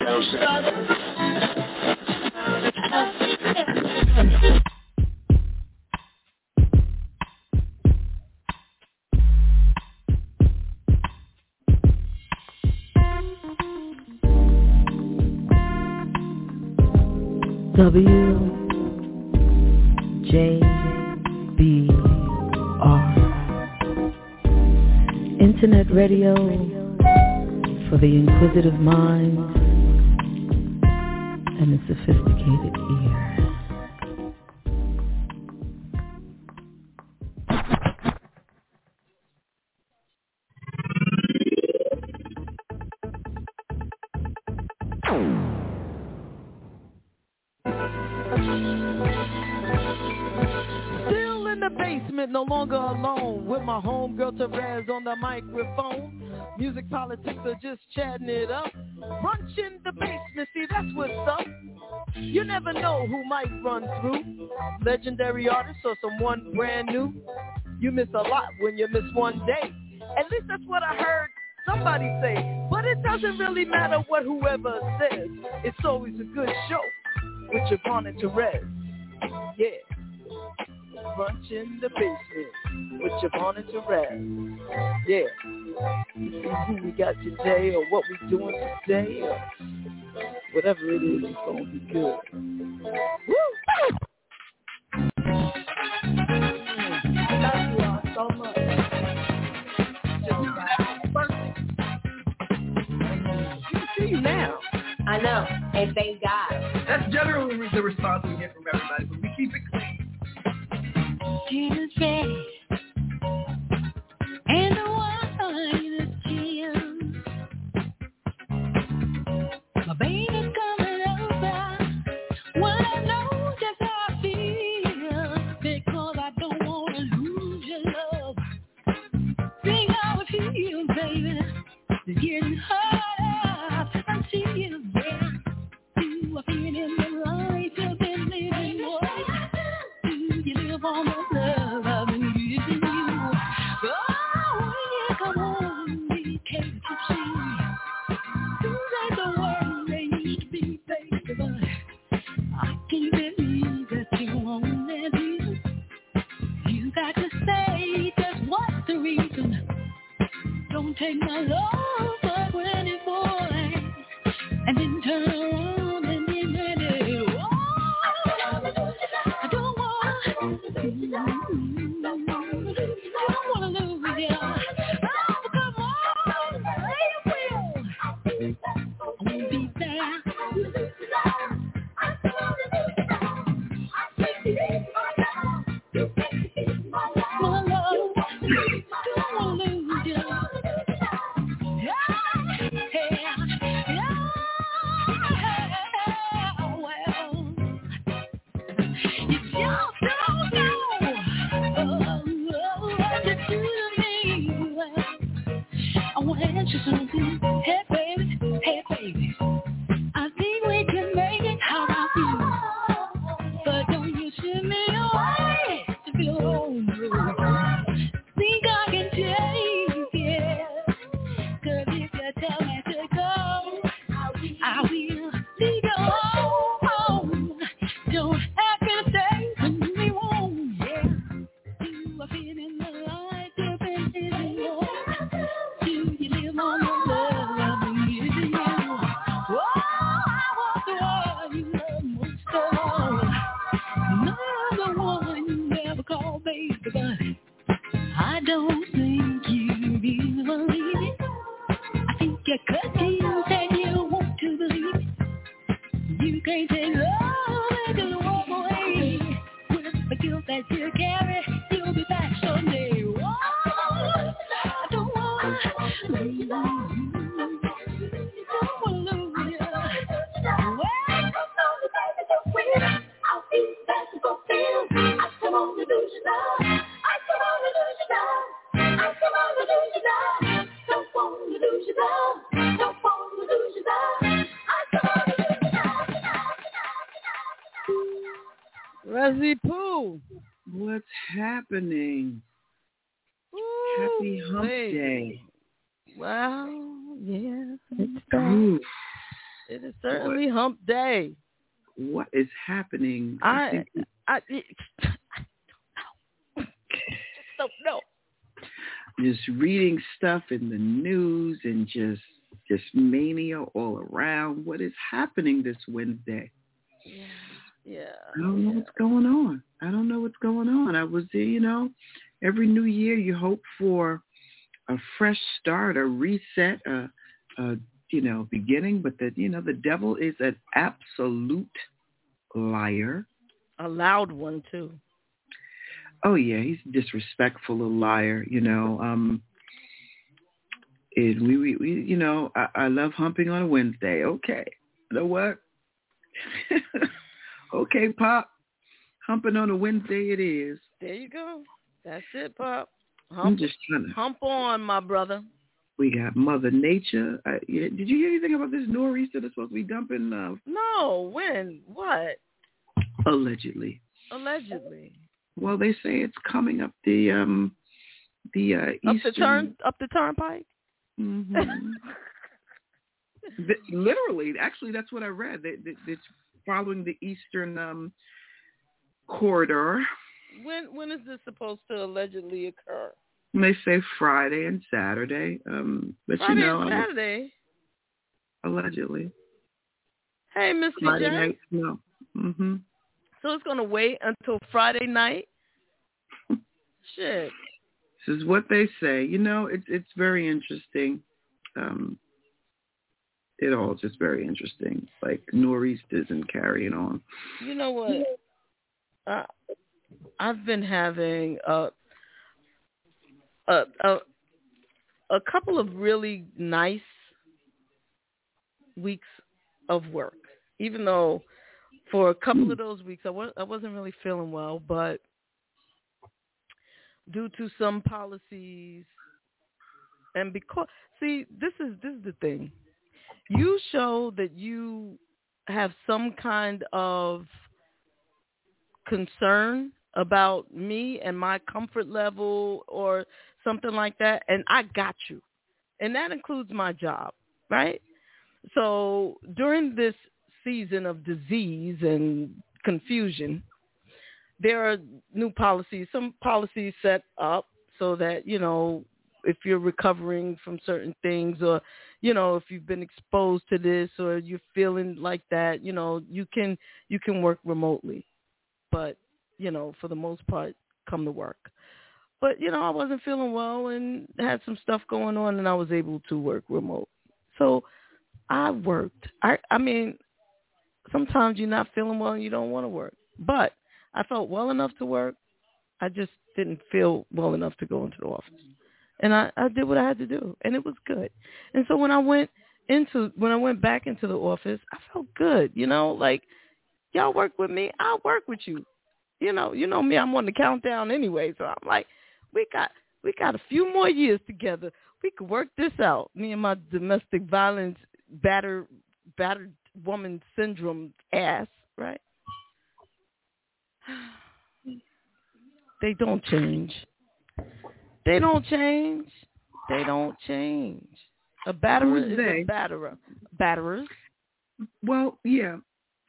W J B R. Internet radio for the inquisitive mind and the sophisticated ear. Still in the basement, no longer alone. With my homegirl Terez on the microphone. Music politics are just chatting it up. Brunch in the basement, see that's what's up. You never know who might run through. Legendary artists or someone brand new. You miss a lot when you miss one day. At least that's what I heard somebody say. But it doesn't really matter what whoever says. It's always a good show with JaVonne and Terez. Yeah. Brunch in the basement with JaVonne and Terez. Yeah. To see who we got today or what we doing today or whatever it is, it's gonna be good. Woo! Mm. Love you all so much. Just see you now. I know, and thank God. That's generally the response we get from everybody, but we keep it clean. Tuesday, Hump Day. what is happening? I, I, it, I don't know. just reading stuff in the news and just just mania all around. What is happening this Wednesday? Yeah, yeah. I don't know what's going on. I don't know what's going on. I was there, you know, every new year you hope for a fresh start, a reset, a, a you know, beginning, but that you know, the devil is an absolute liar. A loud one too. Oh yeah, he's a disrespectful, a liar, you know. Um and we, we, we you know, I, I love humping on a Wednesday. Okay. You know what? okay, Pop. Humping on a Wednesday it is. There you go. That's it, Pop. I'm Hump, just trying to hump on, my brother. We got Mother Nature. Yeah, did you hear anything about this nor'easter that's supposed to be dumping? Uh, No, when? What? allegedly. Allegedly. Well, they say it's coming up the um the uh, Up eastern. the turn, up the turnpike. Mm-hmm. The- literally, actually, that's what I read. That, that it's following the eastern um corridor. when when is this supposed to allegedly occur? And they say Friday and Saturday. Um, but Friday you know, and Saturday. allegedly Hey, Mr. Friday J. night snow. hmm So it's gonna wait until Friday night. Shit. This is what they say. You know, it's it's very interesting. Um, it all just very interesting, like nor'easters and carrying on. You know what? Uh, I've been having a, a a couple of really nice weeks of work. Even though for a couple of those weeks I wasn't really feeling well, but due to some policies and because see this is this is the thing. You show that you have some kind of concern about me and my comfort level or something like that and I got you. And that includes my job, right? So during this season of disease and confusion, there are new policies, some policies set up so that, you know, if you're recovering from certain things or, you know, if you've been exposed to this or you're feeling like that, you know, you can you can work remotely. But, you know, for the most part, come to work. But, you know, I wasn't feeling well and had some stuff going on and I was able to work remote. So I worked. I I mean, sometimes you're not feeling well and you don't want to work. But I felt well enough to work. I just didn't feel well enough to go into the office. And I, I did what I had to do and it was good. And so when I went into when I went back into the office, I felt good, you know, like y'all work with me, I'll work with you. You know, you know me, I'm on the countdown anyway, so I'm like, we got we got a few more years together. We could work this out. Me and my domestic violence battered battered woman syndrome ass, right? They don't change. They don't change. They don't change. A batterer Who's is they? a batterer. Batterers, Well, yeah.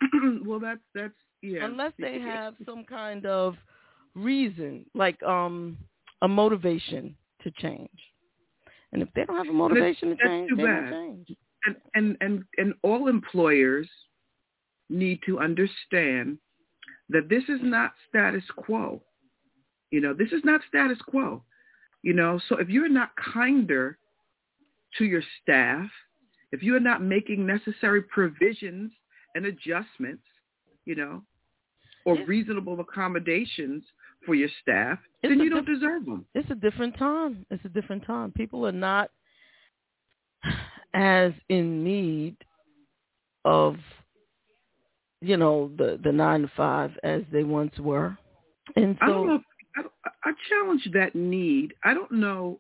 well, that's that's yeah. unless they have some kind of reason, like um a motivation to change. And if they don't have a motivation to change, they don't bad. change. and, and and and all employers need to understand that this is not status quo. You know, this is not status quo. You know, so if you're not kinder to your staff, if you are not making necessary provisions and adjustments, you know, or reasonable accommodations for your staff, It's then you don't diff- deserve them. it's a different time. It's a different time. People are not as in need of you know the the nine to five as they once were, and I don't know. so If, I, I challenge that need. I don't know.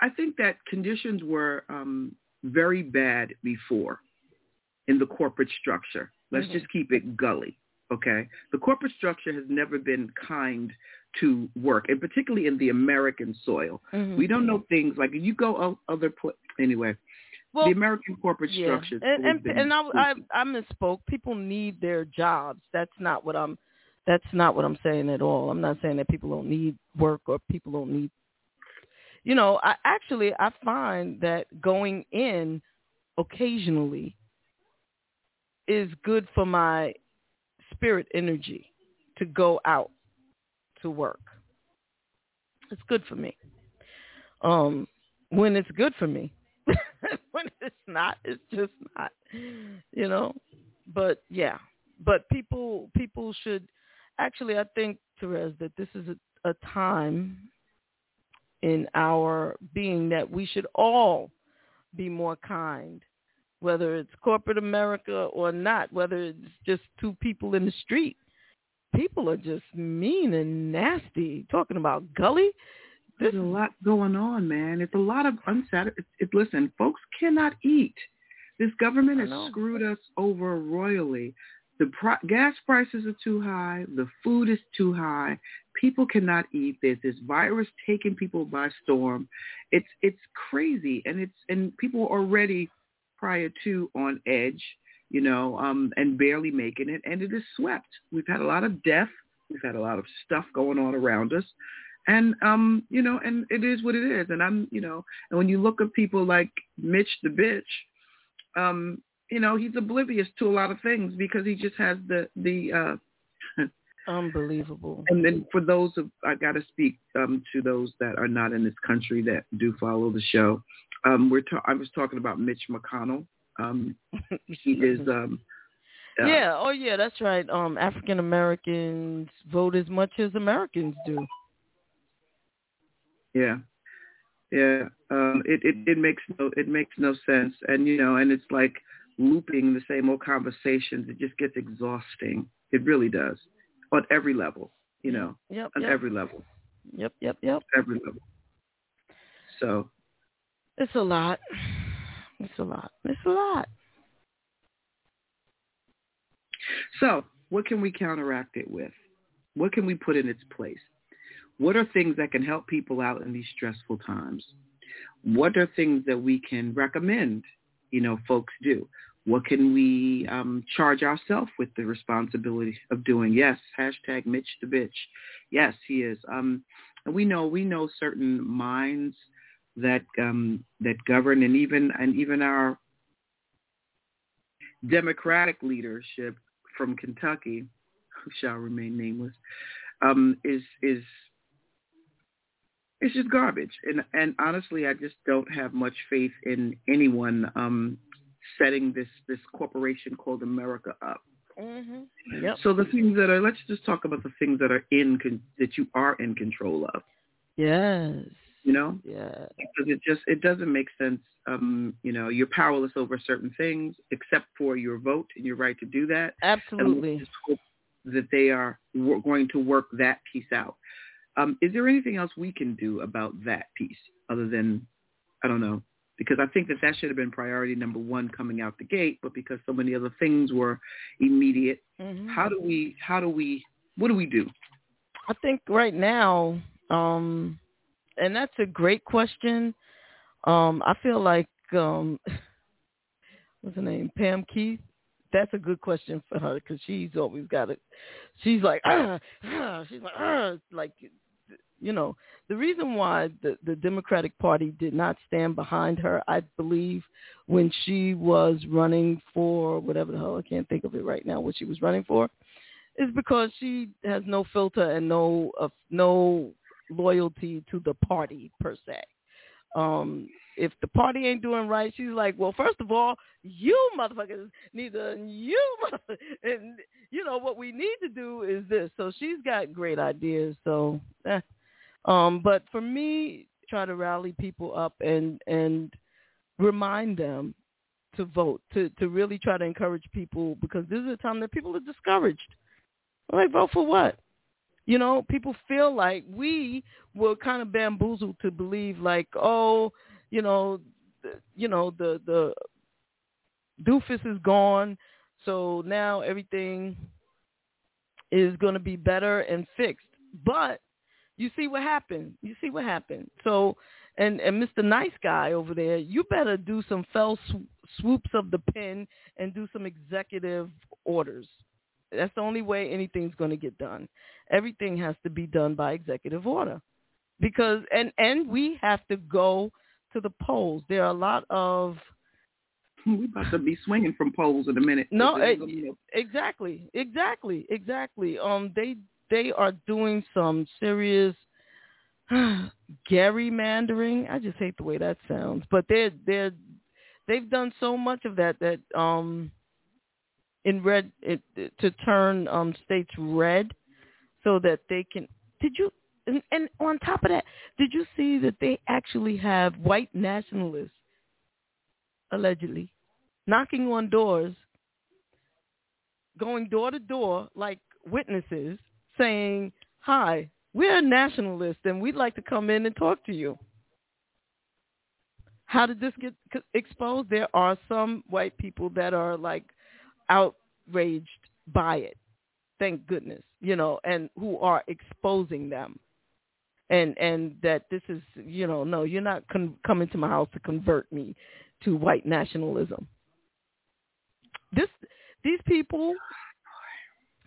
I think that conditions were um, very bad before in the corporate structure. Let's Mhm. just keep it gully, Okay, the corporate structure has never been kind to work, and particularly in the American soil. Mhm. We don't know things like you go other pla anyway. Well, the American corporate yeah. structure. and and, and I, I I misspoke. People need their jobs. That's not what I'm. That's not what I'm saying at all. I'm not saying that people don't need work or people don't need. You know, I actually I find that going in occasionally is good for my spirit energy to go out to work. It's good for me. Um, when it's good for me. when it's not, it's just not. You know. But yeah. But people people should actually I think, Terez, that this is a, a time in our being that we should all be more kind, whether it's corporate America or not, whether it's just two people in the street. People are just mean and nasty. Talking about gully. This There's a lot going on, man. It's a lot of unsatisfied. It, it, listen, folks cannot eat. This government has screwed us over royally. The pri- gas prices are too high. The food is too high. People cannot eat. There's this virus taking people by storm. It's it's crazy, and it's and people are already prior to on edge, you know, um, and barely making it, and it is swept. We've had a lot of death. We've had a lot of stuff going on around us, and um, you know, and it is what it is. And I'm, you know, and when you look at people like Mitch the bitch, um, you know, he's oblivious to a lot of things because he just has the the. uh unbelievable. and then for those of I got to speak um, to those that are not in this country that do follow the show. Um, we're ta- I was talking about Mitch McConnell. Um, he is um, uh, yeah, oh yeah, that's right. Um African Americans vote as much as Americans do. Yeah. Yeah. Um it, it, it makes no it makes no sense. And you know, and it's like looping the same old conversations. It just gets exhausting. It really does. On every level, you know. Yep, On yep. every level. Yep, yep, yep. Every level. So It's a lot. It's a lot. It's a lot. so what can we counteract it with? What can we put in its place? What are things that can help people out in these stressful times? What are things that we can recommend, you know, folks do? What can we um, charge ourselves with the responsibility of doing? Yes, hashtag Mitch the bitch. Yes, he is. Um, and we know we know certain minds that um, that govern, and even and even our Democratic leadership from Kentucky, who shall remain nameless, um, is is it's just garbage. And and honestly, I just don't have much faith in anyone um, setting this this corporation called America up. Mhm. Yep. So the things that are let's just talk about the things that are in con- that you are in control of. Yes. You know, Yeah. because it just it doesn't make sense. Um, you know, you're powerless over certain things except for your vote and your right to do that. Absolutely. just hope that they are going to work that piece out. Um, is there anything else we can do about that piece other than, I don't know, because I think that that should have been priority number one coming out the gate, but because so many other things were immediate, Mhm. how do we, how do we, what do we do? I think right now, um, and that's a great question. Um, I feel like um, what's her name, Pam Keith. That's a good question for her because she's always got it. She's like, ah, ah, she's like, ah, like, you know, the reason why the the Democratic Party did not stand behind her, I believe, when she was running for whatever the hell I can't think of it right now, what she was running for, is because she has no filter and no uh, no loyalty to the party per se. Um, if the party ain't doing right, she's like, well, first of all, you motherfuckers need to, you, and you know what we need to do is this. So she's got great ideas. So, eh. um, but for me, try to rally people up and and remind them to vote, to to really try to encourage people because this is a time that people are discouraged. Like vote for what? You know, people feel like we were kind of bamboozled to believe like, oh, you know, the, you know the the doofus is gone, so now everything is going to be better and fixed. But you see what happened. You see what happened. So, and and Mr. Nice Guy over there, you better do some fell sw- swoops of the pen and do some executive orders. That's the only way anything's going to get done. Everything has to be done by executive order, because and and we have to go to the polls. There are a lot of we about to be swinging from polls in a minute. no, There's gonna be no- exactly, exactly, exactly. Um, they they are doing some serious gerrymandering. I just hate the way that sounds, but they're they're they've done so much of that that um in red it, to turn um states red so that they can. Did you? And, and on top of that, did you see that they actually have white nationalists allegedly knocking on doors, going door to door like witnesses, saying, "Hi, we're nationalists and we'd like to come in and talk to you." How did this get exposed? There are some white people that are like outraged by it. Thank goodness, you know, and who are exposing them. And and that this is, you know, no, you're not con- coming to my house to convert me to white nationalism. This these people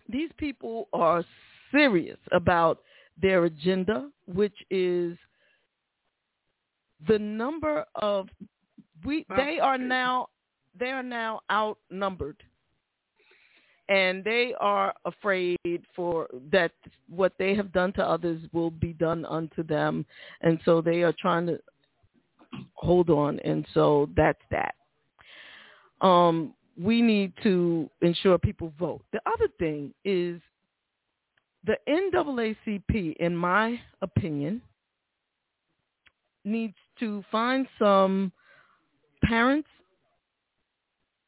these people are serious about their agenda, which is the number of we they are now they are now outnumbered and they are afraid for that what they have done to others will be done unto them. And so they are trying to hold on. And so that's that. Um we need to ensure people vote. The other thing is the NAACP in my opinion needs to find some parents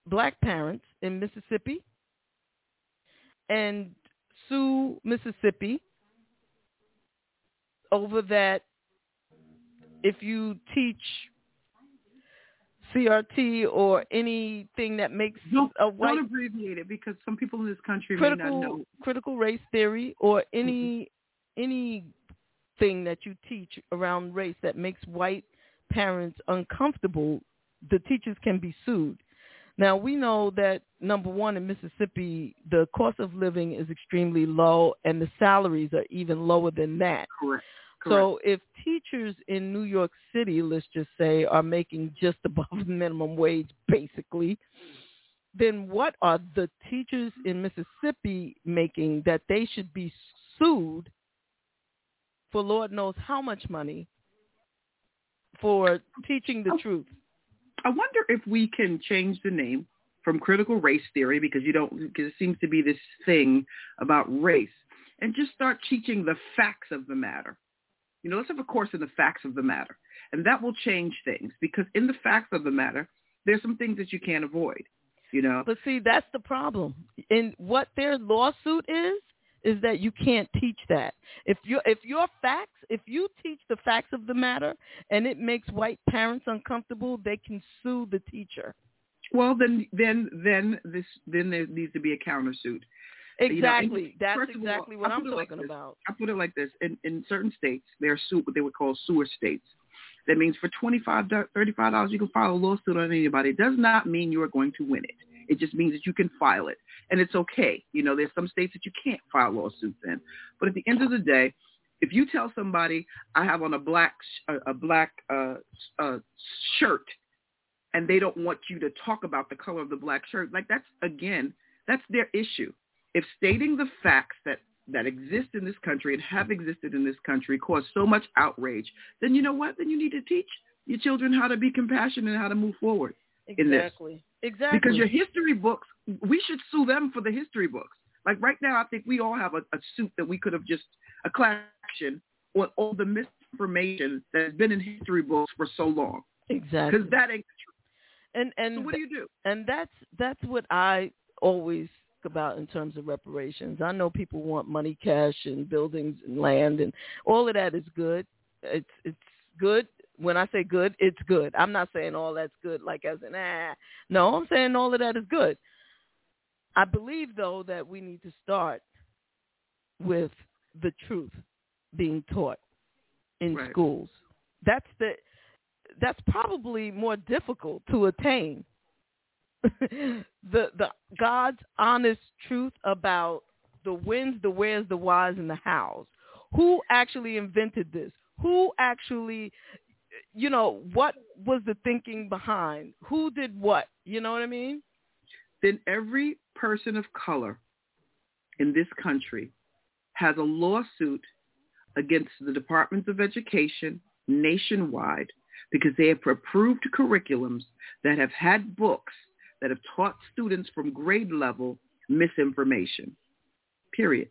black parents in Mississippi and sue Mississippi over that if you teach CRT or anything that makes Don't, a white don't abbreviate it because some people in this country may not critical know. critical race theory or mm-hmm. any anything that you teach around race that makes white parents uncomfortable, the teachers can be sued. Now we know that number one in Mississippi, the cost of living is extremely low, and the salaries are even lower than that. Correct. Correct. So if teachers in New York City, let's just say, are making just above minimum wage, basically, then what are the teachers in Mississippi making that they should be sued for Lord knows how much money for teaching the oh. truth? I wonder if we can change the name from critical race theory because you don't because it seems to be this thing about race and just start teaching the facts of the matter. You know, let's have a course in the facts of the matter. And that will change things because in the facts of the matter, there's some things that you can't avoid. You know, But see, that's the problem. And what their lawsuit is is that you can't teach that. If you if your facts, if you teach the facts of the matter and it makes white parents uncomfortable, they can sue the teacher. well then then then this then there needs to be a countersuit. You know, Exactly. That's of all, exactly what I'm it like talking about. I put it like this: in in certain states, there are su- what they would call sewer states. That means for twenty five, thirty five dollars, you can file a lawsuit on anybody. It does not mean you are going to win it. It just means that you can file it, and it's okay. You know, there's some states that you can't file lawsuits in. But at the end of the day, if you tell somebody I have on a black a, black uh, uh, shirt, and they don't want you to talk about the color of the black shirt, like that's again, that's their issue. If stating the facts that that exist in this country and have existed in this country cause so much outrage, then you know what? Then you need to teach your children how to be compassionate and how to move forward. Exactly. Exactly. Because your history books, we should sue them for the history books. Like right now, I think we all have a, a suit that we could have just a class action on all the misinformation that has been in history books for so long. exactly. Because that ain't true. and and so. What do you do? and that's that's what I always about in terms of reparations. I know people want money, cash, and buildings and land, and all of that is good. It's it's good. When I say good, it's good. I'm not saying all that's good, like as in ah. No, I'm saying all of that is good. I believe though that we need to start with the truth being taught in Right. schools. That's the that's probably more difficult to attain. the the God's honest truth about the whens, the wheres, the whys, and the hows. Who actually invented this? Who actually, you know, what was the thinking behind? Who did what? You know what I mean? then every person of color in this country has a lawsuit against the Departments of Education nationwide because they have approved curriculums that have had books that have taught students from grade level misinformation. Period.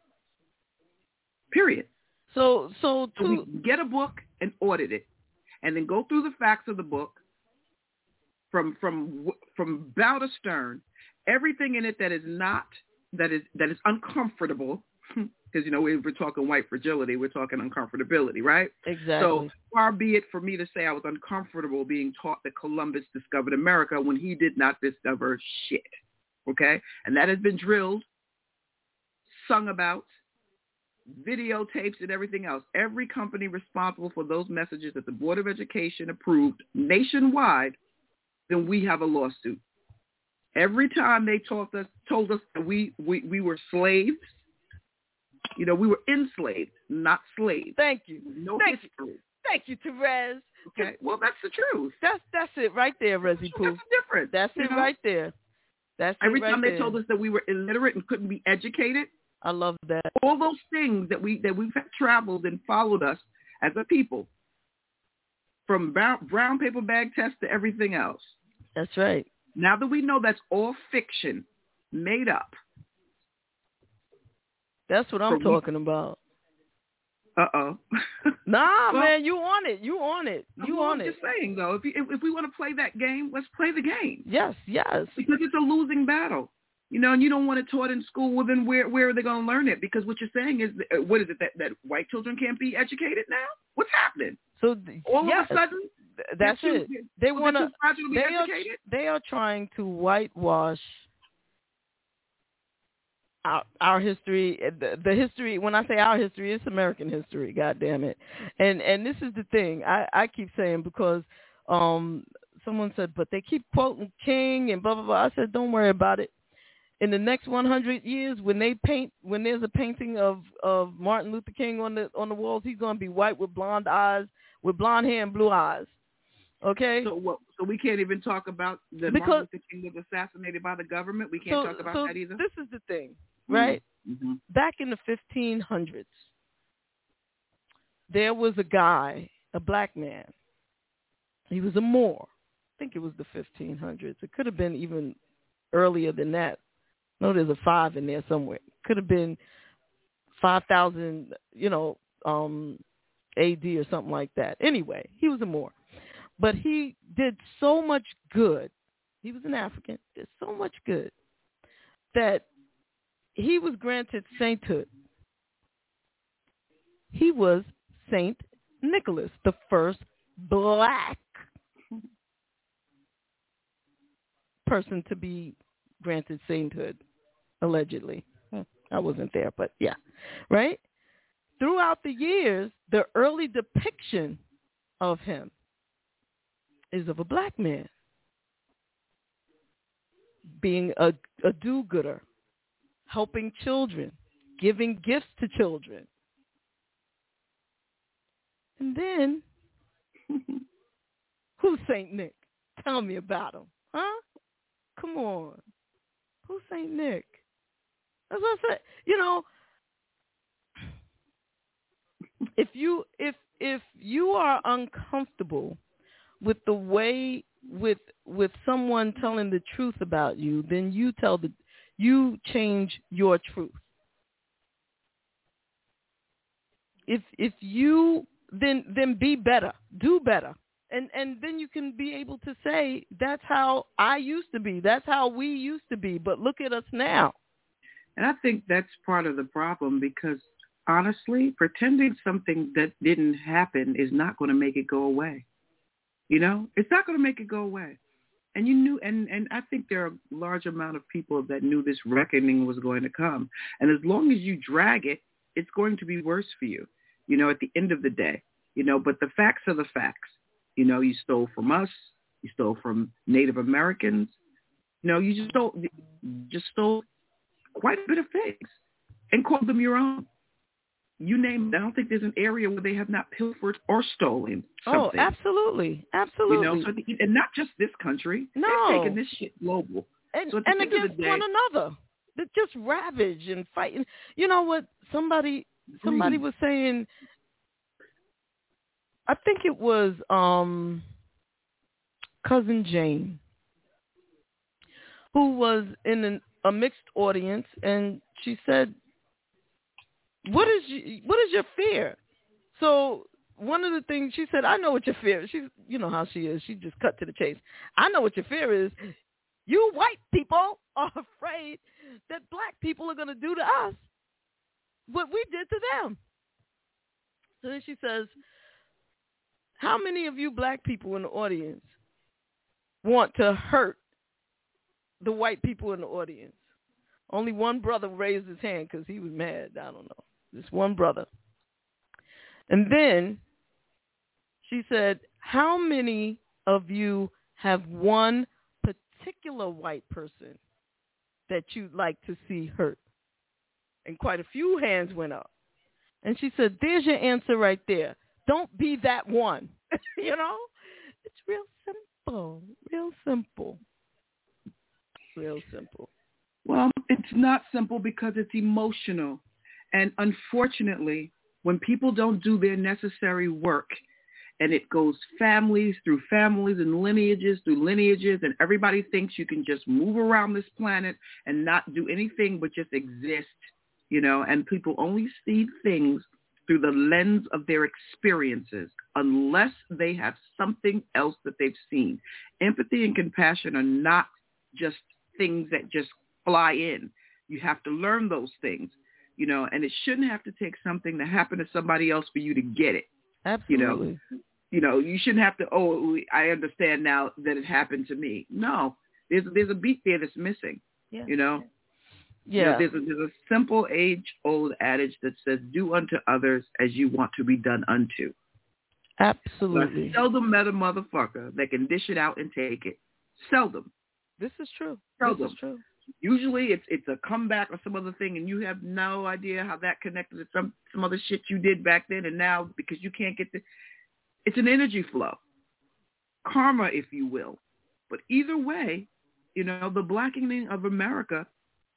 Period. So so So to get a book and audit it, and then go through the facts of the book from from from bow to stern. Everything in it that is not that is that is uncomfortable, because you know we we're talking white fragility, we're talking uncomfortability, right? exactly. So far be it for me to say I was uncomfortable being taught that Columbus discovered America when he did not discover shit. Okay? And that has been drilled, sung about, videotapes and everything else. Every company responsible for those messages that the Board of Education approved nationwide, then we have a lawsuit. Every time they told us told us that we, we, we were slaves, you know, we were enslaved, not slaves. Thank you. No Thank you. history. Thank you, Terez. Okay. Well, that's the truth. That's that's it right there, Resi That's Pooh. the difference. That's it know? right there. That's Every right time there. they told us that we were illiterate and couldn't be educated, I love that. all those things that we that we've traveled and followed us as a people, from brown, brown paper bag test to everything else. That's right. Now that we know that's all fiction, made up. That's what I'm So we- talking about. Uh oh. Nah, Well- man, you on it. You on it. You on I'm it. just saying though, if, you, if if we want to play that game, let's play the game Yes, yes. because it's a losing battle. You know, and you don't want it taught in school. Well, then where where are they going to learn it? Because what you're saying is, uh, what is it that that white children can't be educated now? What's happening? So th- All yes, of a sudden, that's it. They want to. too fragile be They are. They are trying to whitewash our our history. The, the history. When I say our history, it's American history. God damn it. And and this is the thing. I I keep saying because um someone said, but they keep quoting King and blah blah blah. I said, don't worry about it. In the next 100 years, when they paint, when there's a painting of of Martin Luther King on the on the walls, he's gonna be white with blonde eyes, with blonde hair and blue eyes. Okay. So what? So we can't even talk about the Because- Martin Luther King was assassinated by the government. We can't so, talk about so that either. this is the thing, right? Mm-hmm. Back in the 1500s, there was a guy, a black man. He was a Moor. I think it was the 1500s. It could have been even earlier than that. No, there's a five in there somewhere. Could have been 5,000, you know, um, AD or something like that. Anyway, he was a Moor. But he did so much good. He was an African. Did so much good that he was granted sainthood. He was Saint Nicholas, the first black person to be granted sainthood, allegedly. Hmm, I wasn't there, but yeah, right? Throughout the years, the early depiction of him is of a black man being a, a do-gooder, helping children, giving gifts to children. And then, who's Saint Nick? Tell me about him, huh? Come on, who's Saint Nick? That's what I said. You know, if you if if you are uncomfortable with the way with with someone telling the truth about you, then you tell the you change your truth. If if you then then be better, do better. And and then you can be able to say that's how I used to be. That's how we used to be, but look at us now. And I think that's part of the problem because honestly, pretending something that didn't happen is not going to make it go away. You know, it's not going to make it go away. And you knew, and, and I think there are a large amount of people that knew this reckoning was going to come. And as long as you drag it, it's going to be worse for you, you know, at the end of the day, you know, but the facts are the facts. You know, you stole from us, you stole from Native Americans, know, you just stole, just stole quite a bit of things and call them your own. You name. I don't think there's an area where they have not pilfered or stolen something. Oh, absolutely, absolutely. You know, so and not just this country. No. They're taking this shit global. and, So and end of the against day- one another. They just ravage and fighting. You know what? Somebody somebody was saying. I think it was um cousin Jane who was in an, a mixed audience, and she said, "What is what is your fear?" So one of the things she said, "I know what your fear is." She's you know how she is. She just cut to the chase. I know what your fear is. You white people are afraid that black people are going to do to us what we did to them. So then she says, how many of you black people in the audience want to hurt the white people in the audience? Only one brother raised his hand because he was mad. I don't know. This one brother. And then she said, how many of you have one particular white person that you'd like to see hurt? And quite a few hands went up. And she said, there's your answer right there. Don't be that one. you know? It's real simple. Real simple. Real simple. Well, it's not simple because it's emotional. And unfortunately, when people don't do their necessary work and it goes families through families and lineages through lineages and everybody thinks you can just move around this planet and not do anything but just exist, you know, and people only see things through the lens of their experiences unless they have something else that they've seen. Empathy and compassion are not just things that just fly in. You have to learn those things, you know, and it shouldn't have to take something that happened to somebody else for you to get it. Absolutely. You know, you shouldn't have to, oh, I understand now that it happened to me. No, there's, there's a beat there that's missing, yeah. you know. You know, Yeah. there's, a, there's a simple age-old adage that says, do unto others as you want to be done unto. Absolutely. Now, seldom met a motherfucker that can dish it out and take it. Seldom. This is true. Seldom. This is true. Usually it's it's a comeback or some other thing and you have no idea how that connected to some some other shit you did back then and now because you can't get the it's an energy flow. Karma, if you will. But either way, you know, the blackening of America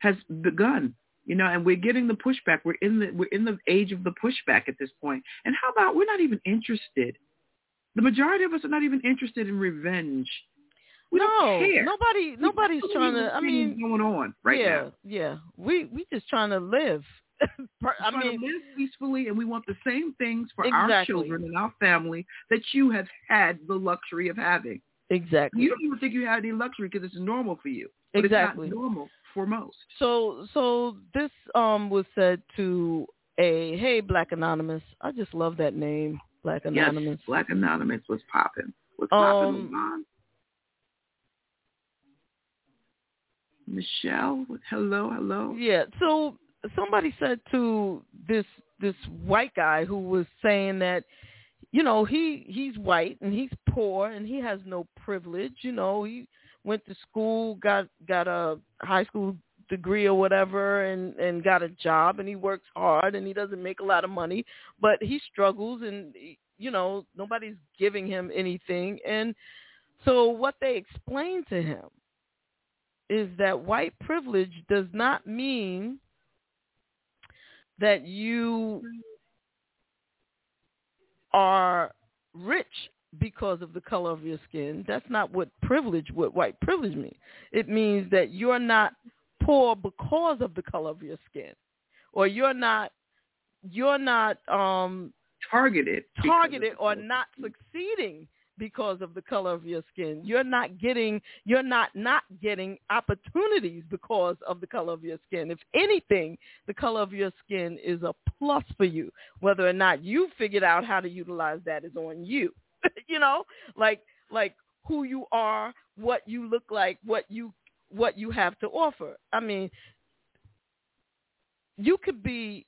has begun. You know, and we're getting the pushback. We're in the we're in the age of the pushback at this point. And how about we're not even interested? The majority of us are not even interested in revenge. We no, don't care. nobody, nobody's trying to. I mean, going on right yeah, now. yeah. We we just trying to live. I mean, to live peacefully, and we want the same things for our children and our family that you have had the luxury of having. exactly. You don't even think you had any luxury because it's normal for you. But Exactly. it's not normal for most. So so this um was said to a hey Black Anonymous. I just love that name, Black Anonymous. Yes, Black Anonymous was popping. Was popping Um, Michelle, hello, hello. Yeah. So somebody said to this this white guy who was saying that you know he he's white and he's poor and he has no privilege. You know he went to school, got got a high school degree or whatever and and got a job and he works hard and he doesn't make a lot of money but he struggles and you know nobody's giving him anything and so what they explained to him is that white privilege does not mean that you are rich because of the color of your skin. That's not what privilege, what white privilege means. It means that you're not poor because of the color of your skin, or you're not you're not um, Targeted. targeted or not succeeding because of the color of your skin. You're not getting you're not not getting opportunities because of the color of your skin. If anything, the color of your skin is a plus for you. Whether or not you figured out how to utilize that is on you. you know? Like like who you are, what you look like, what you what you have to offer. I mean, you could be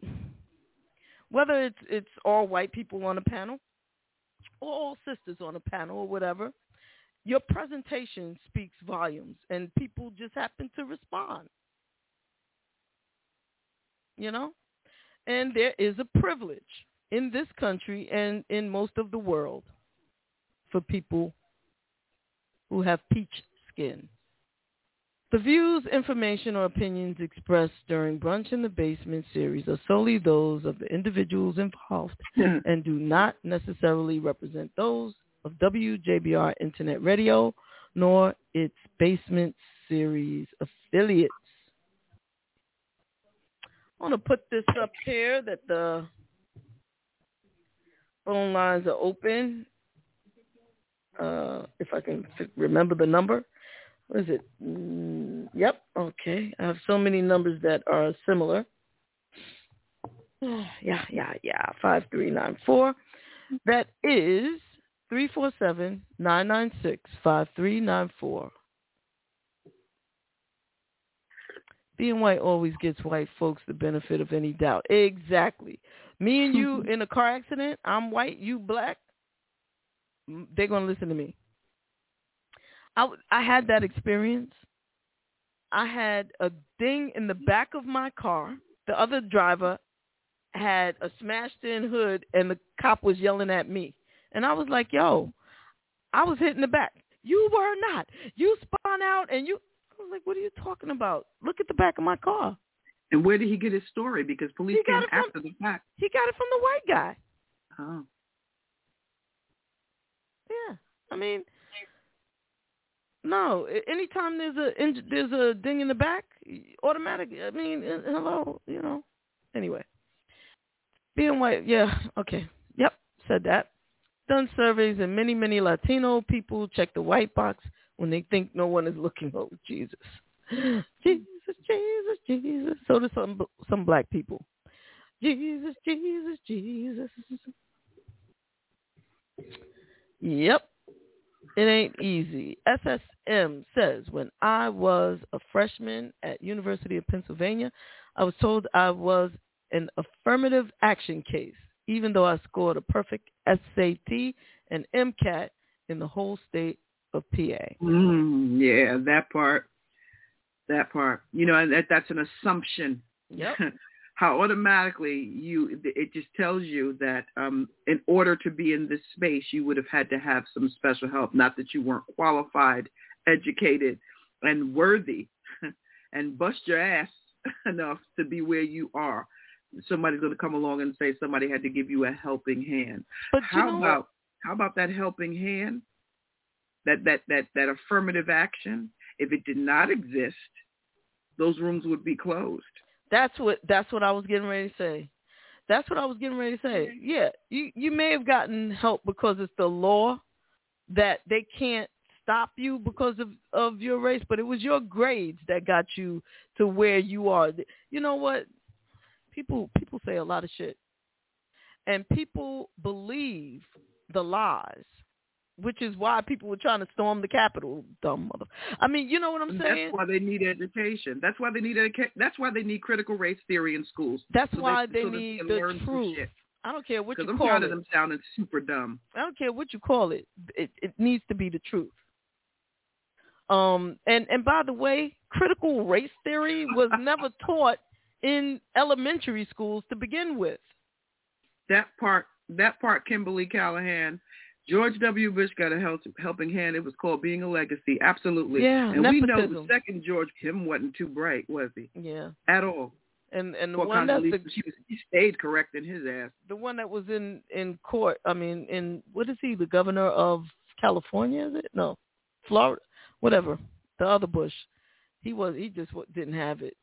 whether it's it's all white people on a panel or all sisters on a panel or whatever, your presentation speaks volumes, and people just happen to respond. You know, and there is a privilege in this country and in most of the world for people who have peach skin. The views, information, or opinions expressed during Brunch in the Basement series are solely those of the individuals involved and do not necessarily represent those of WJBR Internet Radio nor its Basement series affiliates. I want to put this up here that the phone lines are open. Uh, if I can remember the number. What is it? Mm, yep. Okay. I have so many numbers that are similar. yeah, yeah, yeah. Five three nine four. That is three four seven nine nine six five three nine four. Being white always gets white folks the benefit of any doubt. Exactly. Me and you in a car accident, I'm white, you black, they're going to listen to me. I, I had that experience. I had a ding in the back of my car. The other driver had a smashed in hood and the cop was yelling at me. And I was like, yo, I was hitting the back. You were not. You spun out and you I was like, what are you talking about? Look at the back of my car. And where did he get his story? Because police came from- after the fact. He got it from the white guy. Oh. Yeah, I mean, no. Anytime there's a there's a ding in the back, automatic. I mean, uh, hello, you know. Anyway, being white, yeah, okay, yep, said that. Done surveys and many many Latino people check the white box when they think no one is looking. Oh Jesus, Jesus, Jesus, Jesus. So do some some black people. Jesus, Jesus, Jesus. Yep. It ain't easy. SSM says when I was a freshman at University of Pennsylvania, I was told I was an affirmative action case, even though I scored a perfect SAT and MCAT in the whole state of PA. Mm, yeah, that part. That part. You know, that, that's an assumption. Yep. How automatically you it just tells you that um, in order to be in this space, you would have had to have some special help. Not that you weren't qualified, educated, and worthy, and bust your ass enough to be where you are. Somebody's going to come along and say somebody had to give you a helping hand. But how about what? how about that helping hand? That that that that affirmative action. If it did not exist, those rooms would be closed. That's what that's what I was getting ready to say. That's what I was getting ready to say. Yeah, you you may have gotten help because it's the law that they can't stop you because of of your race, but it was your grades that got you to where you are. You know what? People people say a lot of shit. And people believe the lies, which is why people were trying to storm the Capitol. Dumb mother. I mean, you know what I'm saying? that's why they need education. That's why they need educa- That's why they need critical race theory in schools. That's so why they, they so that need the truth. I don't care what you Because I'm call tired it. of them sounding super dumb. I don't care what you call it. It it needs to be the truth. Um and and by the way, critical race theory was never taught in elementary schools to begin with. That part, that part, Kimberly Callahan, George W. Bush got a help, helping hand. It was called Being a Legacy. Absolutely. Yeah, and we know the second George Kim wasn't too bright, was he? Yeah. At all. And and the one that's the, Condoleezza, was, he stayed correcting his ass. the one that was in in court, I mean in what is he, the governor of California, is it? No. Florida, whatever. The other Bush. He was he just didn't have it.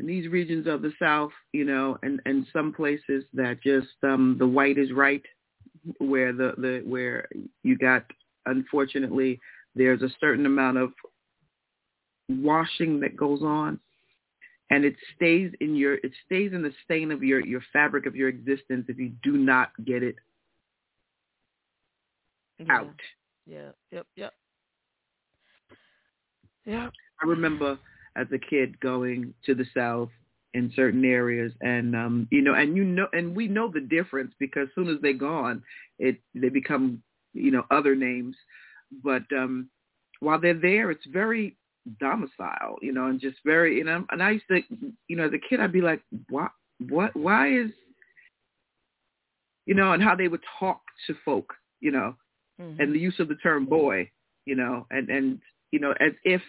In these regions of the South, you know, and, and some places that just um, the white is right, where the, the where you got unfortunately there's a certain amount of washing that goes on, and it stays in your it stays in the stain of your your fabric of your existence if you do not get it Yeah. out. Yeah. Yep. Yep. Yep. I remember as a kid going to the South in certain areas and um you know and you know and we know the difference because as soon as they're gone it they become you know other names but um while they're there it's very domicile you know and just very you know and i used to you know as a kid i'd be like what what why is you know and how they would talk to folk you know Mhm. and the use of the term boy you know and and you know as if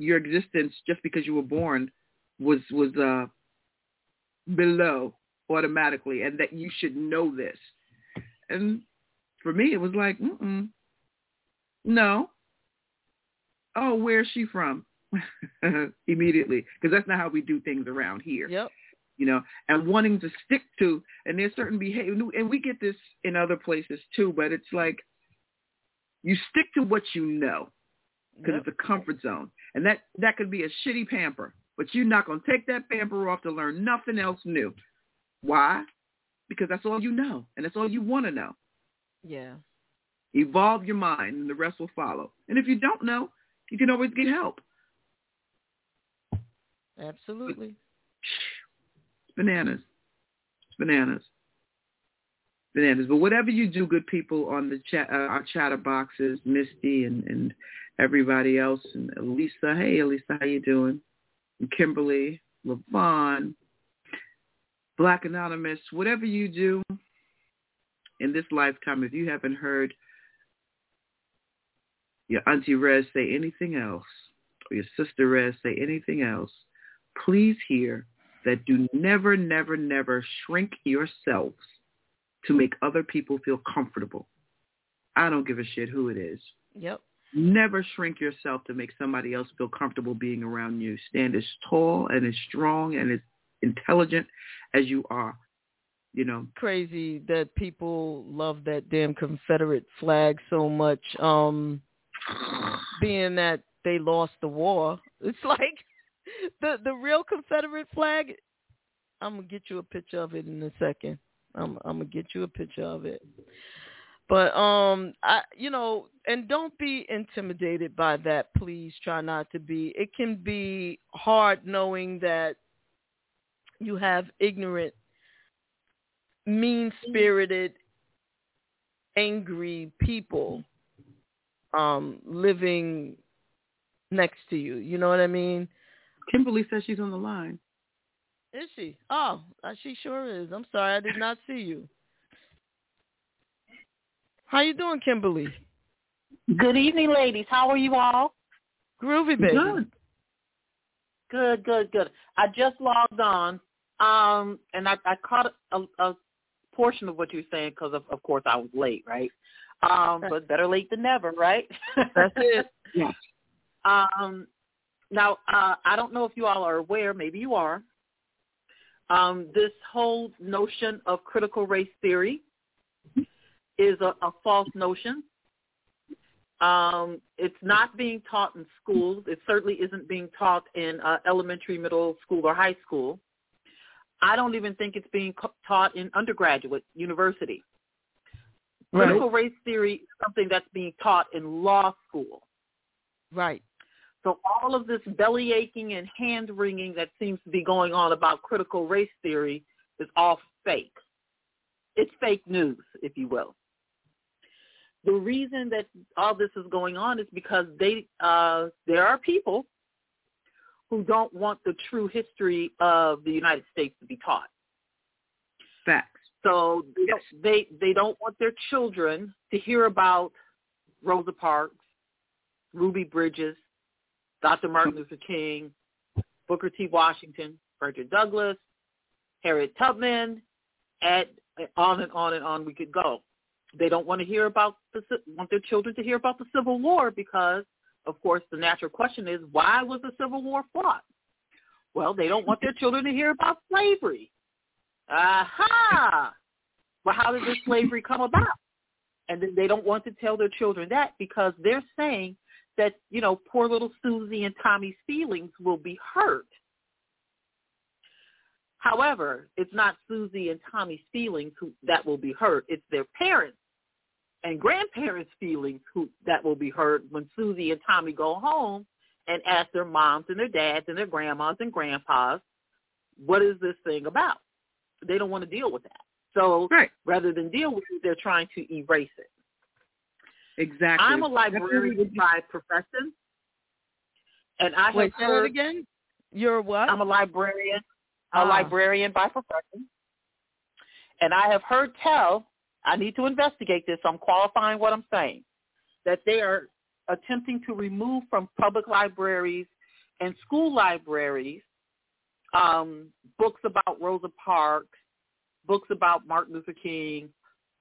your existence just because you were born was was uh below automatically and that you should know this. And for me it was like mm no. Oh where's she from? Immediately. Because that's not how we do things around here. Yep. you know, and wanting to stick to, and there's certain behavior, and we get this in other places too, but it's like you stick to what you know because Yep. it's a comfort zone, and that that could be a shitty pamper, but you're not gonna take that pamper off to learn nothing else new. Why? Because that's all you know, and that's all you want to know. Yeah. Evolve your mind, and the rest will follow. And if you don't know, you can always get help. Absolutely. It's bananas. It's bananas. Bananas. But whatever you do, good people on the chat, uh, our chatter boxes, Misty and, and everybody else, and Elisa. Hey, Elisa, how you doing? And Kimberly, Levon, Black Anonymous. Whatever you do in this lifetime, if you haven't heard your Auntie Rez say anything else, or your sister Rez say anything else, please hear that do never, never, never shrink yourselves to make other people feel comfortable. I don't give a shit who it is. Yep. Never shrink yourself to make somebody else feel comfortable being around you. Stand as tall and as strong and as intelligent as you are. You know, Crazy that people love that damn Confederate flag so much. Um, being that they lost the war, it's like the the real Confederate flag. I'm gonna get you a picture of it in a second. I'm I'm gonna get you a picture of it. But um, I you know, and don't be intimidated by that. Please try not to be. It can be hard knowing that you have ignorant, mean-spirited, angry people um living next to you. You know what I mean? Kimberly says she's on the line. Is she? Oh, uh, she sure is. I'm sorry, I did not see you. How you doing, Kimberly? Good evening, ladies. How are you all? Groovy baby. Good. Good, good, good. I just logged on, um, and I, I caught a, a portion of what you were saying because, of, of course, I was late, right? Um, but better late than never, right? That's it. Yes. Um, now, uh, I don't know if you all are aware. Maybe you are. Um, this whole notion of critical race theory is a, a false notion. Um, it's not being taught in schools. It certainly isn't being taught in uh, elementary, middle school, or high school. I don't even think it's being co- taught in undergraduate university. Right. Critical race theory is something that's being taught in law school. Right. So all of this belly aching and hand wringing that seems to be going on about critical race theory is all fake. It's fake news, if you will. The reason that all this is going on is because they uh, there are people who don't want the true history of the United States to be taught. Facts. So they don't, they they don't want their children to hear about Rosa Parks, Ruby Bridges, Dr. Martin Luther King, Booker T. Washington, Frederick Douglass, Harriet Tubman, and on and on and on we could go. They don't want to hear about the want their children to hear about the Civil War because, of course, the natural question is why was the Civil War fought? Well, they don't want their children to hear about slavery. Aha! Well, how did this slavery come about? And then they don't want to tell their children that because they're saying that, you know, poor little Susie and Tommy's feelings will be hurt. However, it's not Susie and Tommy's feelings who, that will be hurt. It's their parents and grandparents' feelings who that will be hurt when Susie and Tommy go home and ask their moms and their dads and their grandmas and grandpas, what is this thing about? They don't want to deal with that. So right. rather than deal with it, they're trying to erase it. Exactly. I'm a librarian by profession, and I have Wait, say heard it again. You're what? I'm a librarian, a Ah. librarian by profession, and I have heard tell. I need to investigate this. I'm qualifying what I'm saying. That they are attempting to remove from public libraries and school libraries um, books about Rosa Parks, books about Martin Luther King,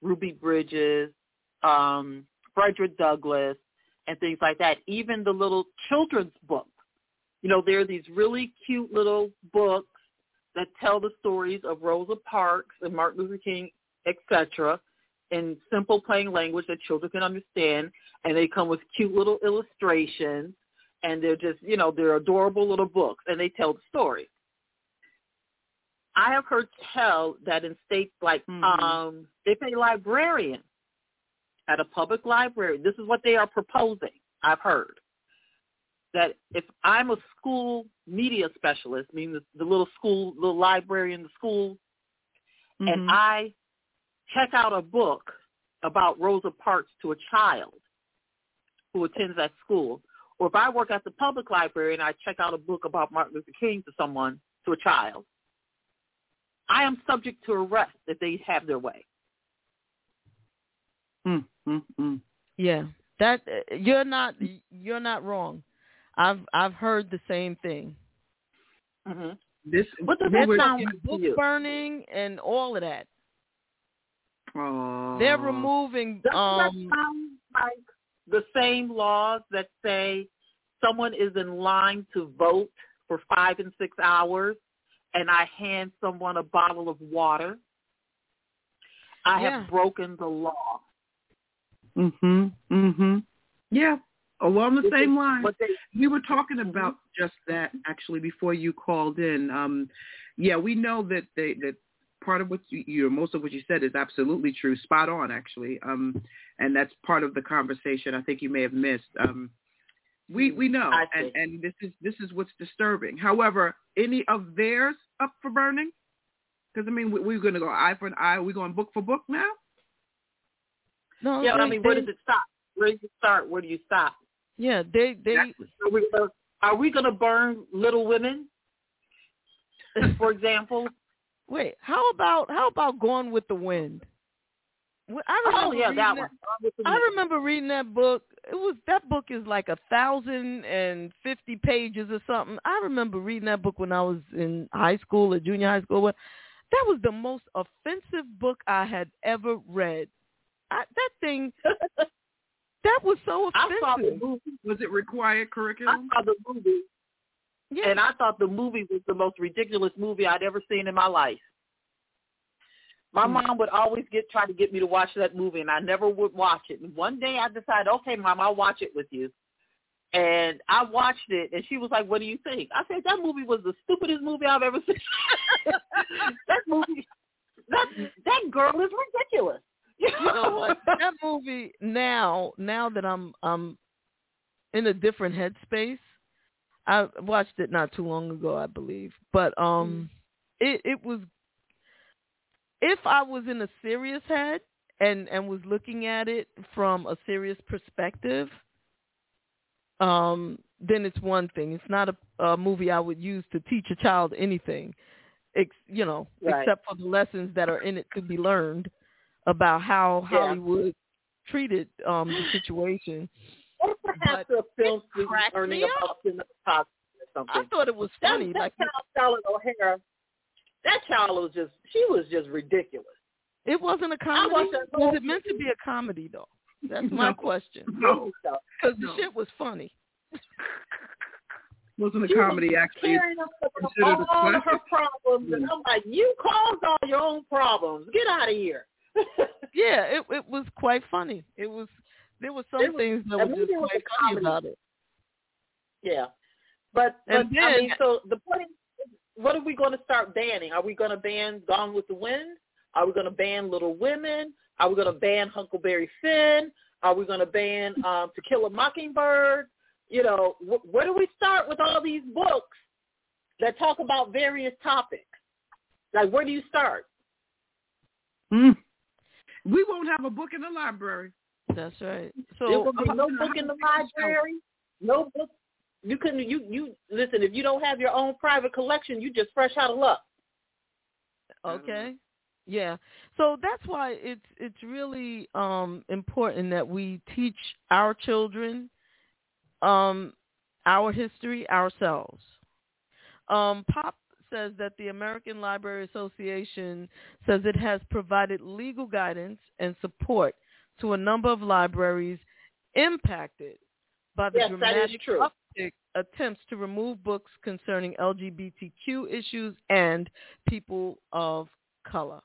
Ruby Bridges, um, Frederick Douglass, and things like that. Even the little children's books. You know, there are these really cute little books that tell the stories of Rosa Parks and Martin Luther King, etc., in simple, plain language that children can understand, and they come with cute little illustrations, and they're just, you know, they're adorable little books, and they tell the story. I have heard tell that in states like Mhm. um, if a librarian at a public library, this is what they are proposing. I've heard that if I'm a school media specialist, meaning the, the little school, little library in the school, Mhm. and I check out a book about Rosa Parks to a child who attends that school, or if I work at the public library and I check out a book about Martin Luther King to someone, to a child, I am subject to arrest if they have their way. Mm, mm, mm. Yeah, that uh, you're not you're not wrong. I've I've heard the same thing. Mm-hmm. This What does we that sound like to Book you? burning and all of that. Aw. They're removing Doesn't um that sound like the same laws that say someone is in line to vote for five and six hours and I hand someone a bottle of water? I Yeah. have broken the law. Mhm. Mhm. Yeah. Along the same is line. they- We were talking about just that actually before you called in. Um, yeah, we know that they that part of what you, you most of what you said is absolutely true, spot on actually. Um, and that's part of the conversation I think you may have missed. Um, we we know, and and this is this is what's disturbing. However, any of theirs up for burning? Because I mean, we, we're going to go eye for an eye. We're going book for book now. no, Yeah, they, I mean, where does it stop? Where do you start? Where do you stop? yeah, they they Are we gonna, are we going to burn Little Women, for example? Wait. How about how about Gone with the Wind? Well, I Oh remember yeah, reading that one. I remember reading that book. It was that book is like a thousand and fifty pages or something. I remember reading that book when I was in high school or junior high school. That was the most offensive book I had ever read. I, that thing, that was so I saw the offensive. movie. Was it required curriculum? I curriculum? saw the movie, Yeah, and I thought the movie was the most ridiculous movie I'd ever seen in my life. My Hmm. mom would always get try to get me to watch that movie, and I never would watch it. And one day I decided, okay, mom, I'll watch it with you. And I watched it, and she was like, "What do you think?" I said, "That movie was the stupidest movie I've ever seen. that movie, that that girl is ridiculous." you know what? That movie now, now that I'm I'm in a different headspace, I watched it not too long ago, I believe. But um it it was if I was in a serious head and and was looking at it from a serious perspective, um then it's one thing. It's not a, a movie I would use to teach a child anything. Ex, you know, Right. except for the lessons that are in it to be learned about how Yeah. Hollywood treated um the situation. Or perhaps a film student cracked learning me about cinematography or I thought it was funny. that Like child, Charlotte O'Hara, that child was just, she was just ridiculous. it wasn't a comedy. watched Was whole it meant to be a comedy though? That's my No. question. No, So, Because the shit was funny. wasn't a she was comedy actually. Carrying us considered a all of her classic. problems, and I'm like, you caused all your own problems. Get out of here. Yeah, it it was quite funny. It was there were some It was- things that that were just movie quite funny comedy. about it. yeah, but, but And I then- mean, so the point is, what are we going to start banning? Are we going to ban Gone with the Wind? Are we going to ban Little Women? Are we going to ban Huckleberry Finn? Are we going to ban um, To Kill a Mockingbird? You know, wh- where do we start with all these books that talk about various topics. Like, where do you start? Mm. We won't have a book in the library. That's right. So be no book in the library. No book. You couldn't. You you listen. If you don't have your own private collection, you just fresh out of luck. Okay. Yeah. So that's why it's it's really um important that we teach our children um our history ourselves. Um Pop says that the American Library Association says it has provided legal guidance and support to a number of libraries impacted by the Yes, dramatic uptick attempts to remove books concerning LGBTQ issues and people of color.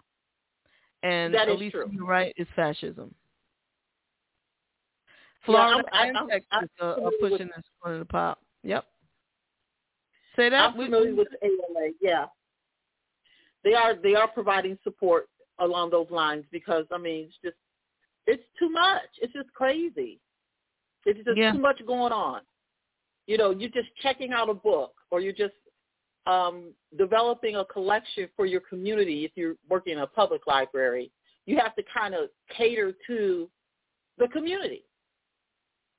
And That is Elisa, true. you're right, is fascism. Yeah, Florida I'm- and I'm- Texas I'm are, are pushing this one in the pop. Yep. Say that. I'm familiar with the ALA. Yeah, they are they are providing support along those lines because I mean it's just it's too much. It's just crazy. It's just Yeah. too much going on. You know, you're just checking out a book or you're just um, developing a collection for your community. If you're working in a public library, you have to kind of cater to the community.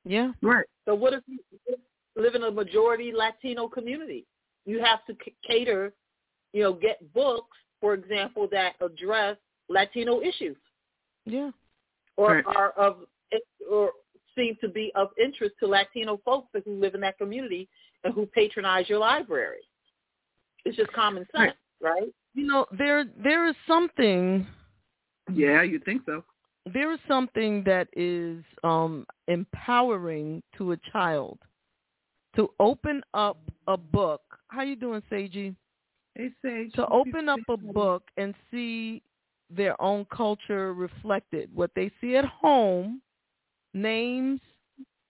Yeah. Right. So what if you live in a majority Latino community? You have to c- cater, you know, get books, for example, that address Latino issues Yeah. Or Right. are of or seem to be of interest to Latino folks who live in that community and who patronize your library. It's just common sense, right? You know, there there is something Yeah, you think so? there is something that is um empowering to a child to open up a book. How you doing, Seiji? They say To open up a book and see their own culture reflected. What they see at home, names,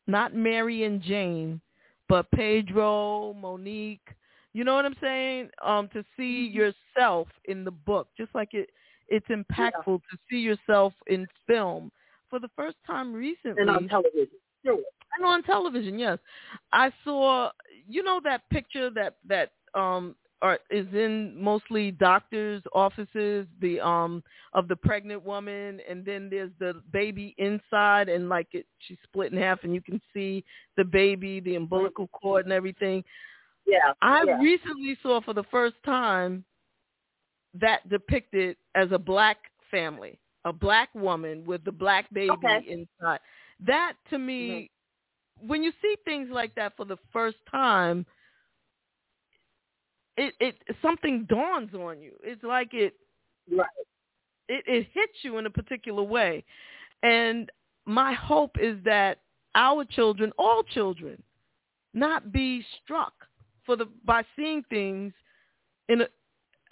not Mary and Jane, but Pedro, Monique. You know what I'm saying? Um, to see yourself in the book, just like it, it's impactful to see yourself in film for the first time recently. And on television. Sure. And on television, yes. I saw you know that picture that that um are is in mostly doctors' offices, the um of the pregnant woman and then there's the baby inside and like it she's split in half and you can see the baby, the umbilical cord and everything. Yeah. I yeah. recently saw for the first time that depicted as a black family, a black woman with the black baby Okay. inside. That to me, when you see things like that for the first time, it it something dawns on you. It's like it Right. it, it hits you in a particular way. And my hope is that our children, all children, not be struck for the by seeing things in a,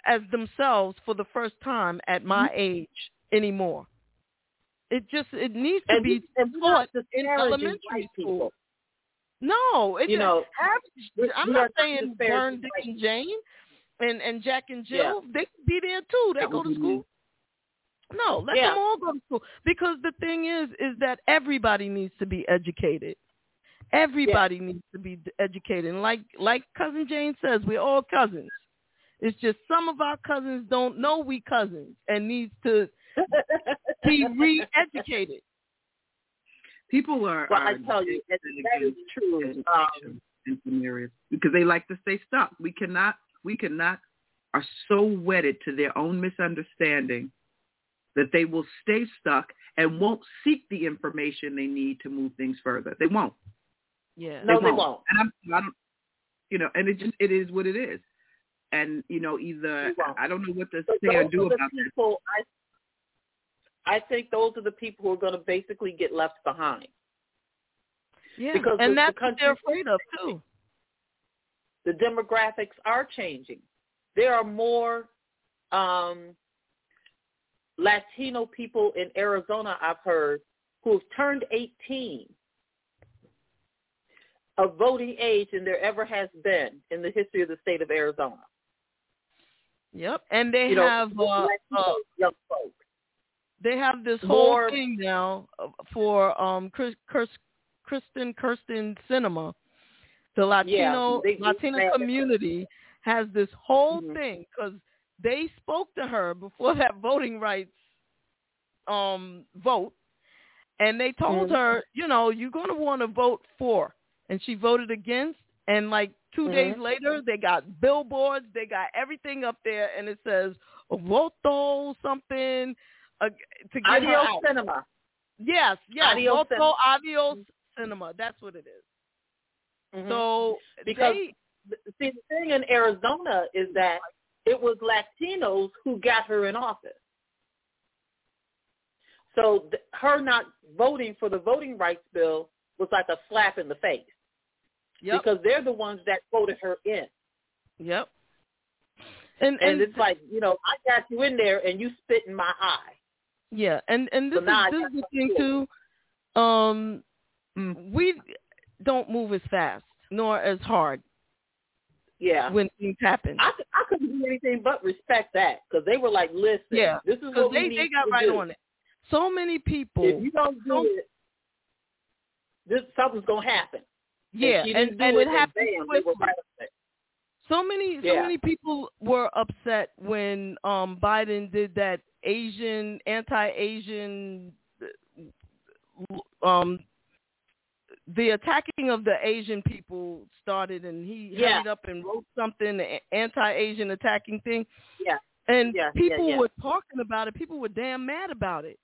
as themselves for the first time at my age anymore. It just it needs to And, be taught in elementary school. No, it You know, have, I'm not saying Burn, Dick, and Jane, and and Jack and Jill. Yeah. They be there too. They go to school. No, let Yeah. them all go to school. Because the thing is, is that everybody needs to be educated. Everybody needs to be educated. And like like cousin Jane says, we're all cousins. It's just some of our cousins don't know we cousins and needs to be re-educated. People are. Well, I tell you, that, dead that is against true. Um, in some areas because they like to stay stuck. We cannot. We cannot. Are so wedded to their own misunderstanding that they will stay stuck and won't seek the information they need to move things further. They won't. Yeah. no, they won't. And I'm, I don't, you know, and it just it is what it is. And you know, either I don't know what to But say or do the about that. people, I, I think those are the people who are going to basically get left behind. Yeah. Because and the that's what they're afraid of too. The demographics are changing. There are more um, Latino people in Arizona, I've heard, who have turned 18 of voting age than there ever has been in the history of the state of Arizona. Yep. And they You know, have uh, Latino uh, young folks. They have this More- whole thing now uh, for um Chris, Chris, Kristen Kyrsten Sinema. The Latino they- Latino community has this whole Mhm. thing because they spoke to her before that voting rights um vote, and they told Mhm. her, you know, you're going to want to vote for, and she voted against. And like 2 Mhm. days later, they got billboards, they got everything up there, and it says voto something uh, to get her Adios out. Sinema. Yes, yes, Adios voto Sinema. adios Sinema. That's what it is. Mhm. So Because- they, see the thing in Arizona is that it was Latinos who got her in office. So th- her not voting for the voting rights bill was like a slap in the face yep, because they're the ones that voted her in. yep. And And it's like, you know, I got you in there and you spit in my eye. Yeah, and and this So is this is the thing too. Um, Mm. we don't move as fast nor as hard Yeah. when things happen. I, I couldn't do anything but respect that because they were like, listen, Yeah, this is what they they got right do. on it. So many people. If you don't do it, this something's gonna happen. yeah, she and and it, it happened bam, they were quickly. right. So many, so many people were upset when um Biden did that Asian, anti-Asian, um, the attacking of the Asian people started, and he Yeah. hurried up and wrote something, the anti-Asian attacking thing. Yeah. And yeah, people yeah. were talking about it. People were damn mad about it,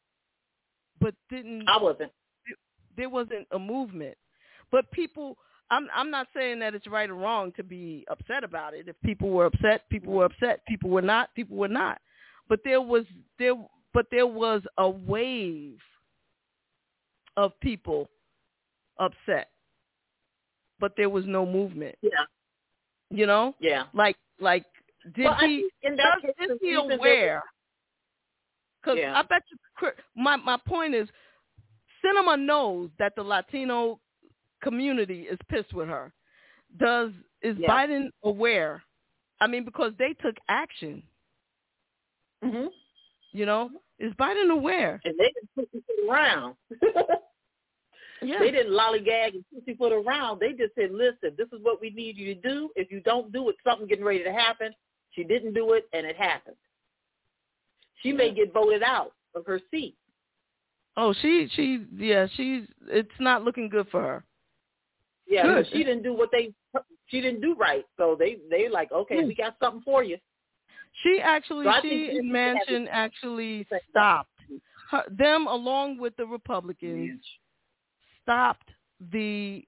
but didn't I wasn't. there wasn't a movement. But people, I'm I'm not saying that it's right or wrong to be upset about it. If people were upset, people were upset. People were not, people were not. But there was there, but there was a wave of people upset, but there was no movement. Yeah, You know, yeah. like like did Well, he? in that does, case, is he aware? Because Yeah. I bet you, my my point is, Sinema knows that the Latino community is pissed with her. Does is Yeah. Biden aware? I mean, because they took action. Hmm You know, is Biden aware? And they didn't pussyfoot around. Yeah. They didn't lollygag and pussyfoot around. They just said, listen, this is what we need you to do. If you don't do it, something getting ready to happen. She didn't do it, and it happened. She may get voted out of her seat. Oh, she she yeah she's it's not looking good for her. Yeah, she didn't do what they she didn't do right. So they they like, okay, Yeah. we got something for you. She actually, So she and we should have Manchin actually stopped her, them along with the Republicans stopped the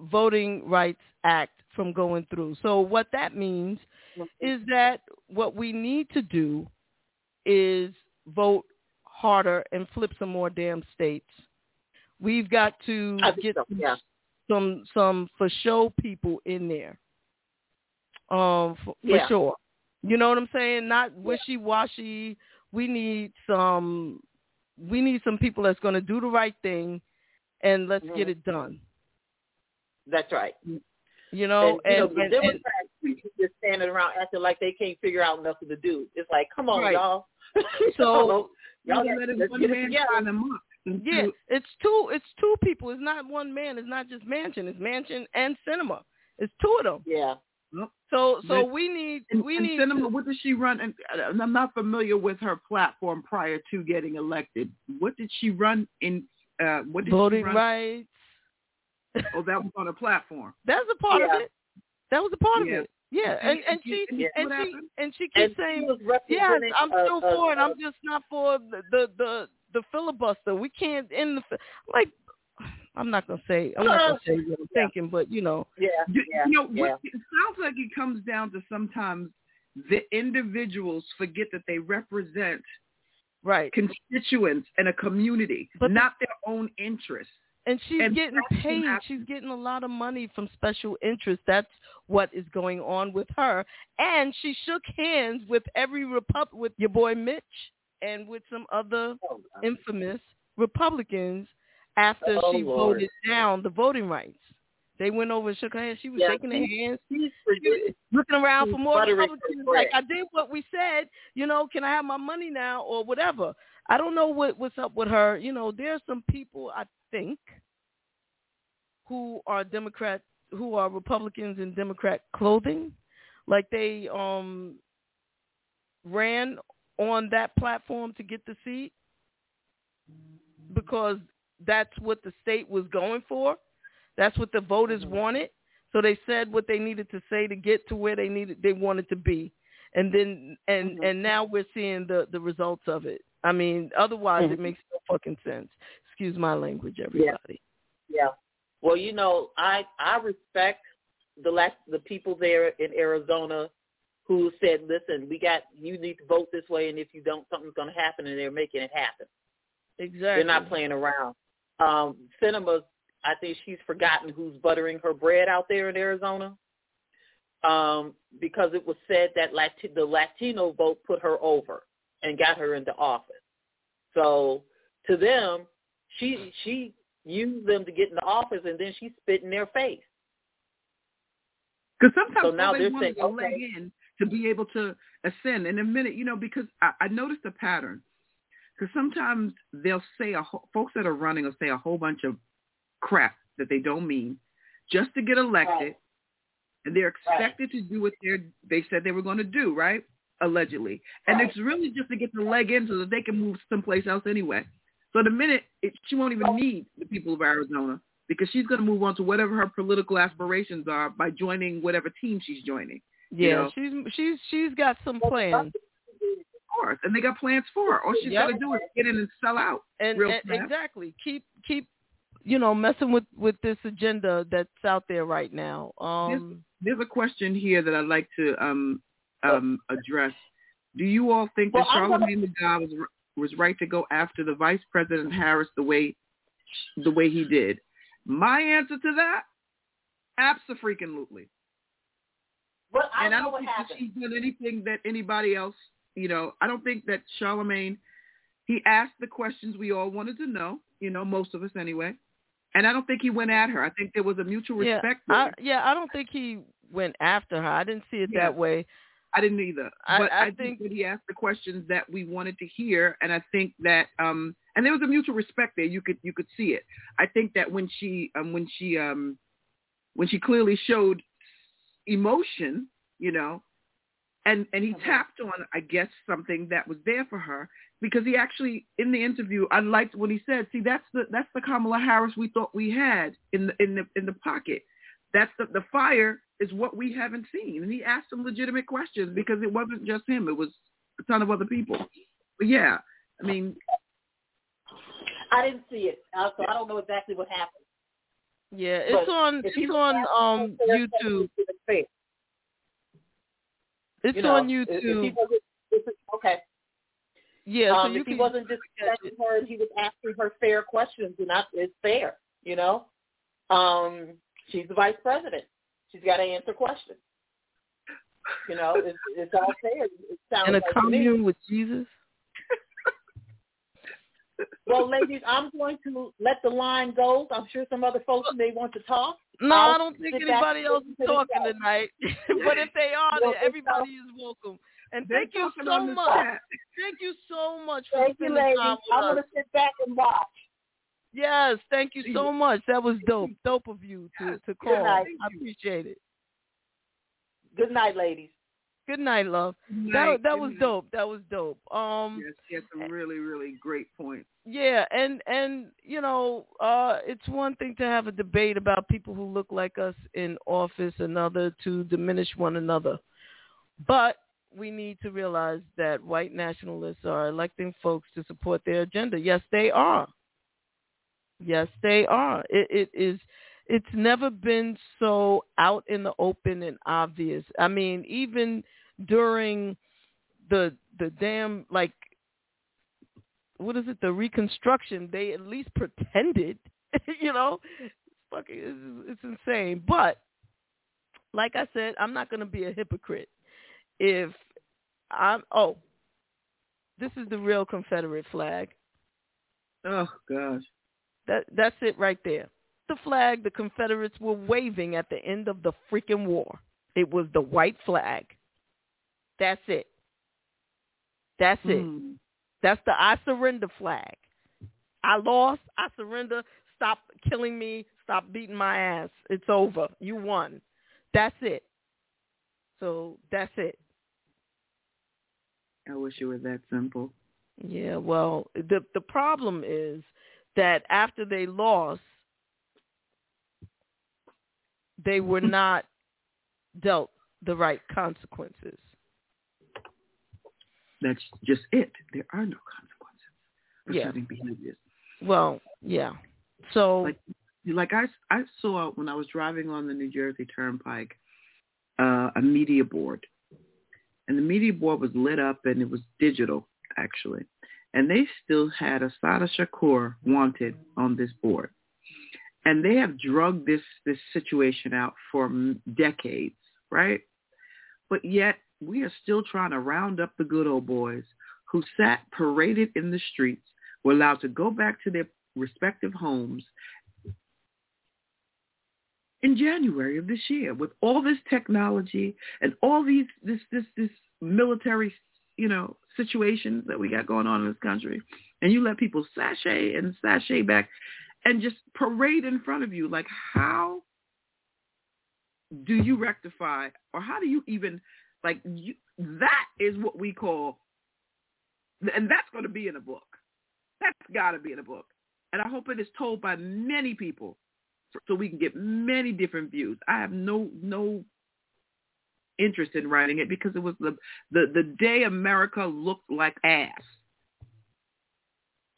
Voting Rights Act from going through. So what that means is that what we need to do is vote harder and flip some more damn states. We've got to get so, yeah. some some for show people in there. Um, for, for sure. You know what I'm saying? Not wishy washy. We need some. We need some people that's going to do the right thing, and let's get Mhm. it done. That's right. You know, and, you know, and, and- Democrats people just standing around acting like they can't figure out nothing to do. It's like, come on, Right. y'all. So- y'all got, let it let's one get man tie them up. yeah, it's two. It's two people. It's not one man. It's not just Manchin. It's Manchin and Sinema. It's two of them. Yeah. Yep. So so But- we need And, we and need Sinema, to- what does she run? And, and I'm not familiar with her platform prior to getting elected. What did she run in? Uh, what did voting she run? rights. Oh, that was on a platform. That was a part Yeah. of it. That was a part Yeah. of it. Yeah, and and she and Yeah. and she and she keeps saying she Yes, I'm still a- for it. I'm just not for the the the, the filibuster. We can't end the like. I'm not gonna say. I'm not gonna say what I'm Yeah. thinking, but you know, yeah, You, yeah, you know, yeah. what, it sounds like it comes down to sometimes the individuals forget that they represent right. constituents and a community, But the- not their own interests. And she's and getting paid. what She's getting a lot of money from special interests. That's what is going on with her. And she shook hands with every repub with your boy Mitch and with some other Oh, infamous Republicans after Oh, she Lord. voted down the voting rights. They went over and shook her hand. She was Yeah, shaking her hands, She's forgetting. looking around she's for more Republicans. Like. I did what we said. You know, can I have my money now or whatever? I don't know what what's up with her. You know, there's some people I think who are Democrat, who are Republicans in Democrat clothing, like they um ran on that platform to get the seat because that's what the state was going for. That's what the voters Mm-hmm. wanted. So they said what they needed to say to get to where they needed they wanted to be. And then and Mhm. and now we're seeing the the results of it. I mean, otherwise it Mhm. makes no fucking sense. Excuse my language, everybody. Yeah. Yeah. Well, you know, I I respect the last the people there in Arizona who said, "Listen, we got you need to vote this way, and if you don't, something's going to happen," and they're making it happen. Exactly. They're not playing around. Um, Sinema's, I think she's forgotten who's buttering her bread out there in Arizona, um, because it was said that Lat- the Latino vote put her over and got her into office. So to them, she she used them to get into office, and then she spit in their face. Because sometimes So now they they're want saying, a leg in to be able to ascend. In a minute, you know, because I, I noticed a pattern. Because sometimes they'll say a whole, folks that are running will say a whole bunch of crap that they don't mean just to get elected, Right. and they're expected to do what they're they said they were going to do, right? Allegedly, and Right. it's really just to get the leg in so that they can move someplace else anyway. So the minute it, she won't even need the people of Arizona because she's going to move on to whatever her political aspirations are by joining whatever team she's joining. you Yeah, know. she's she's she's got some plans. Of course, and they got plans for her. All she's Yep. got to do is get in and sell out. and, real and exactly keep keep you know messing with with this agenda that's out there right now um There's a question here that I'd like to um um address. Do you all think that Well, I'm gonna- Charlemagne the God was was right to go after the Vice President Harris the way the way he did? My answer to that, absolutely. But I and I know don't what think that happened. she's done anything that anybody else, you know, I don't think that Charlemagne, he asked the questions we all wanted to know, you know, most of us anyway. And I don't think he went at her. I think there was a mutual respect. yeah I, yeah i don't think he went after her i didn't see it Yeah. that way I didn't either. I- but I I, think- think that he asked the questions that we wanted to hear, and I think that um and there was a mutual respect there. You could you could see it. I think that when she um when she um when she clearly showed emotion, you know, and and he tapped on I guess something that was there for her because he actually in the interview I liked what he said. See, that's the that's the Kamala Harris we thought we had in the in the in the pocket. That's the the fire is what we haven't seen. And he asked some legitimate questions because it wasn't just him; it was a ton of other people. But yeah, I mean, I didn't see it, uh, so I don't know exactly what happened. yeah it's But on if it's on um youtube questions, it was fair. It's You know, on if- if he youtube wasn't- if okay. yeah um, so if he can wasn't asking her, he was asking her fair questions, and that's it's fair. You know, um, she's the vice president. She's got to answer questions. You know, it's, it's all fair. It sounds in a like commune with jesus Well, ladies, I'm going to let the line go. I'm sure some other folks may want to talk. no I'll i don't think anybody else is talking tonight but if they are Well, everybody is welcome and thank you so much thank you so much for Thank you, ladies. time with I'm us going to sit back and watch. Yes, thank you so much. That was dope. Dope of you to, to call. night. I appreciate it. Good night, ladies. Good night, love. Good That night, that good was night. dope. That was dope. Um Yes, had some really, really great points. yeah, and and you know, uh it's one thing to have a debate about people who look like us in office, another to diminish one another. But we need to realize that white nationalists are electing folks to support their agenda. Yes, they are. Yes, they are. It, it is. It's never been so out in the open and obvious. I mean, even during the the damn like what is it the reconstruction they at least pretended you know it's fucking it's, it's insane but like i said i'm not going to be a hypocrite if i'm oh this is the real confederate flag Oh gosh. that that's it right there the flag the confederates were waving at the end of the freaking war it was the white flag that's it that's it Hmm. That's the I surrender flag. I lost. I surrender. Stop killing me. Stop beating my ass. It's over. You won. That's it. So that's it. I wish it was that simple. Yeah, well, the the problem is that after they lost, they were not dealt the right consequences. That's just it. There are no consequences for Yeah. certain behaviors. Well, yeah. So Like, like I, I saw when I was driving on the New Jersey Turnpike, uh, a media board, and the media board was lit up and it was digital actually, and they still had Assata Shakur wanted on this board, and they have drugged this this situation out for decades, right? But yet we are still trying to round up the good old boys who sat paraded in the streets, were allowed to go back to their respective homes in January of this year with all this technology and all these this this this military you know situations that we got going on in this country and you let people sashay and sashay back and just parade in front of you like how do you rectify or how do you even like you, that is what we call and that's going to be in a book that's got to be in a book and i hope it is told by many people so we can get many different views. I have no no interest in writing it because it was the the, the day America looked like ass.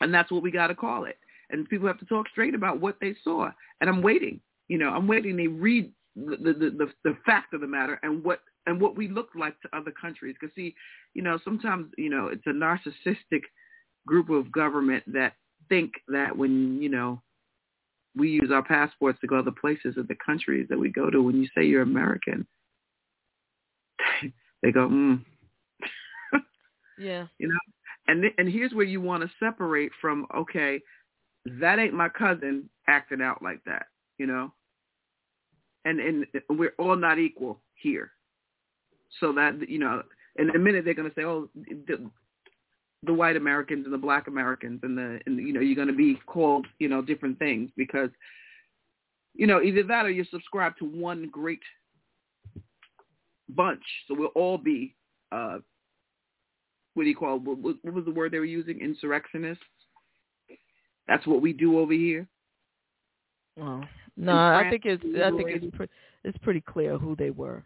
And that's what we got to call it. And people have to talk straight about what they saw. And I'm waiting. You know, I'm waiting They read the the the, the fact of the matter and what and what we look like to other countries. Because see, you know, sometimes you know it's a narcissistic group of government that think that when you know we use our passports to go other places of the countries that we go to. When you say you're American, they go, mm. yeah, you know. And th- and here's where you want to separate from. Okay, that ain't my cousin acting out like that, you know. And and we're all not equal here, so that you know. In a minute, they're going to say, "Oh, the, the white Americans and the black Americans and the and you know you're going to be called you know different things because you know either that or you subscribe to one great bunch so we'll all be uh what do you call what, what was the word they were using insurrectionists that's what we do over here well, no, I think it's I think it's pre- it's pretty clear who they were.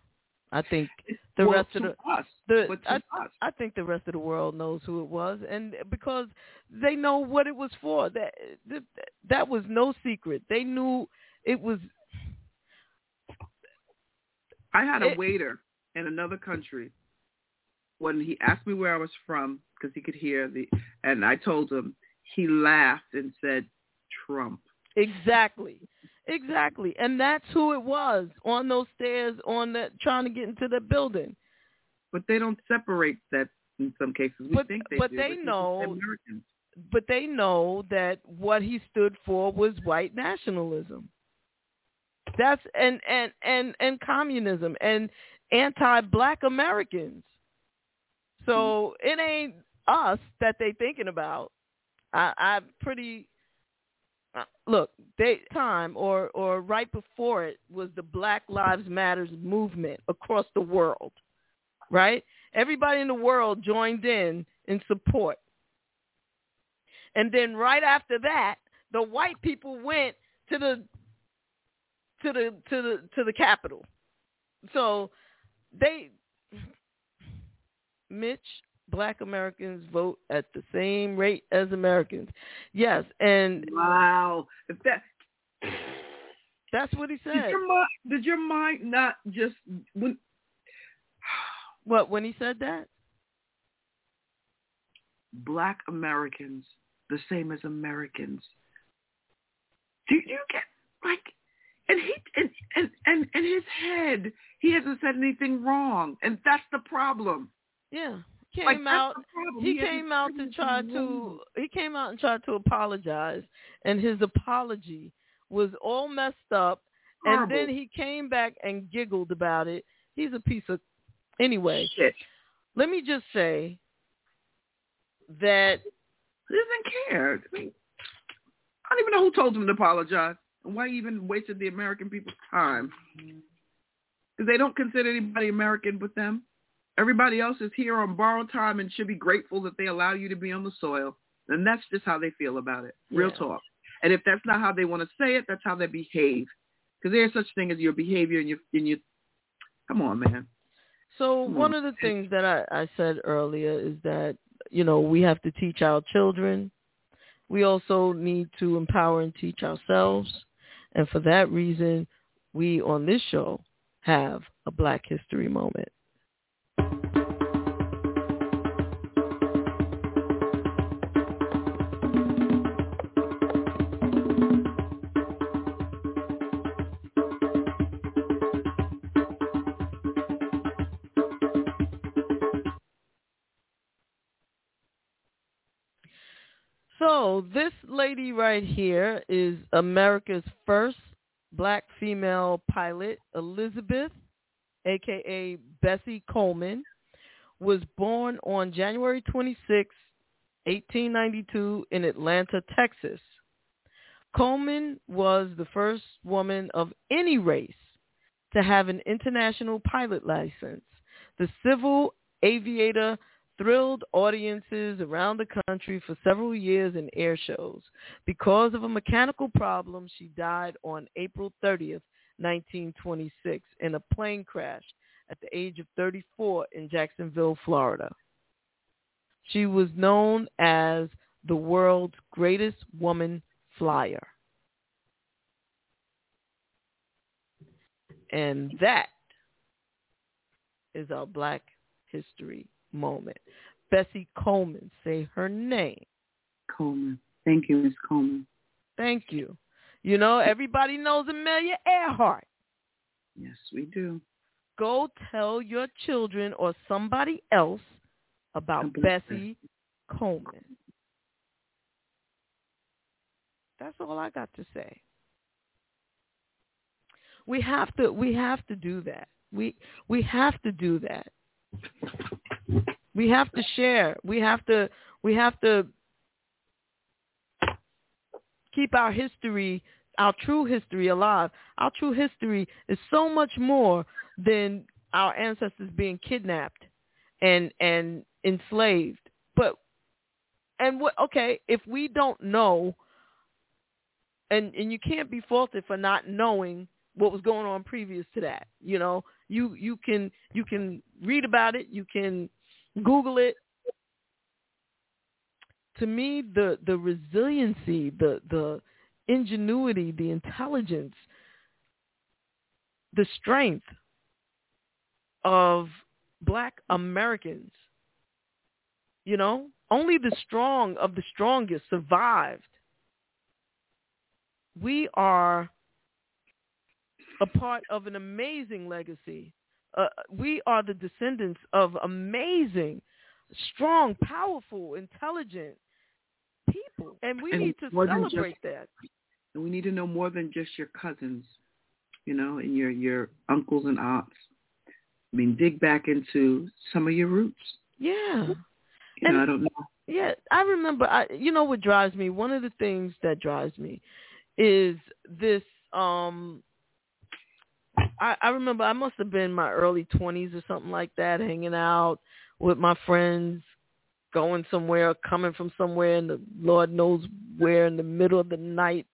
I think the well, rest of the us, the I, us. I think the rest of the world knows who it was, and because they know what it was for. That that, that was no secret. They knew it was. I had a It- waiter in another country when he asked me where I was from because he could hear the, and I told him. He laughed and said, "Trump." Exactly. Exactly. And that's who it was on those stairs on that trying to get into the building. But they don't separate that in some cases. We But- think they but do, they know- Americans. But they know that what he stood for was white nationalism. That's and and and and communism and anti-black Americans. So mm-hmm. it ain't us that they thinking about. I, I'm pretty uh, look, they time or or right before it was the Black Lives Matters movement across the world. Right? Everybody in the world joined in in support. And then right after that, the white people went to the to the to the to the Capitol. So they Mitch, black Americans vote at the same rate as Americans. Yes, and Wow. If that that's what he did said. your mind did your mind not just when What when he said that? black Americans the same as Americans. Do you get like and he and and and in his head he hasn't said anything wrong and that's the problem. Yeah. Came Like, out he came out to try to he came out and tried to apologize and his apology was all messed up and then he came back and giggled about it. He's a piece of anyway. shit. Let me just say that He doesn't care. I, mean, I don't even know who told him to apologize and why he even wasted the American people's time. Mm-hmm. because they don't consider anybody American but them. Everybody else is here on borrowed time and should be grateful that they allow you to be on the soil. And that's just how they feel about it. Real Yeah. talk. And if that's not how they want to say it, that's how they behave. Because there's such thing as your behavior and your and your. Come on, man. So Come one on. of the things that I, I said earlier is that, you know, we have to teach our children. We also need to empower and teach ourselves. And for that reason, we on this show have a Black History Moment. So this lady right here is America's first black female pilot, Elizabeth, aka Bessie Coleman, was born on January 26, 1892 in Atlanta, Texas. Coleman was the first woman of any race to have an international pilot license. The civil aviator thrilled audiences around the country for several years in air shows. Because of a mechanical problem, she died on April 30th, 1926 in a plane crash at the age of 34 in Jacksonville, Florida. She was known as the world's greatest woman flyer. And that is our Black History moment. Bessie Coleman, say her name. Coleman. Thank you, Ms. Coleman. Thank you. You know, everybody knows Amelia Earhart. Yes, we do. Go tell your children or somebody else about Bessie Coleman. That's all I got to say. We have to we have to do that. We we have to do that. We have to share. We have to we have to keep our history, our true history alive. Our true history is so much more than our ancestors being kidnapped and and enslaved. But and what okay, if we don't know and and you can't be faulted for not knowing what was going on previous to that. You know, you you can you can read about it, you can Google it. To me, the the resiliency, the the ingenuity, the intelligence, the strength of black Americans, you know, only the strong of the strongest survived. We are a part of an amazing legacy. Uh, we are the descendants of amazing, strong, powerful, intelligent people, and we And need to than just- celebrate that. And we need to know more than just your cousins, you know, and your your uncles and aunts. I mean, dig back into some of your roots. Yeah. You And- know, I don't know. Yeah, I remember. I, you know what drives me? One of the things that drives me is this. Um, I, I remember I must have been in my early twenties or something like that, hanging out with my friends, going somewhere, coming from somewhere, in the Lord knows where, in the middle of the night,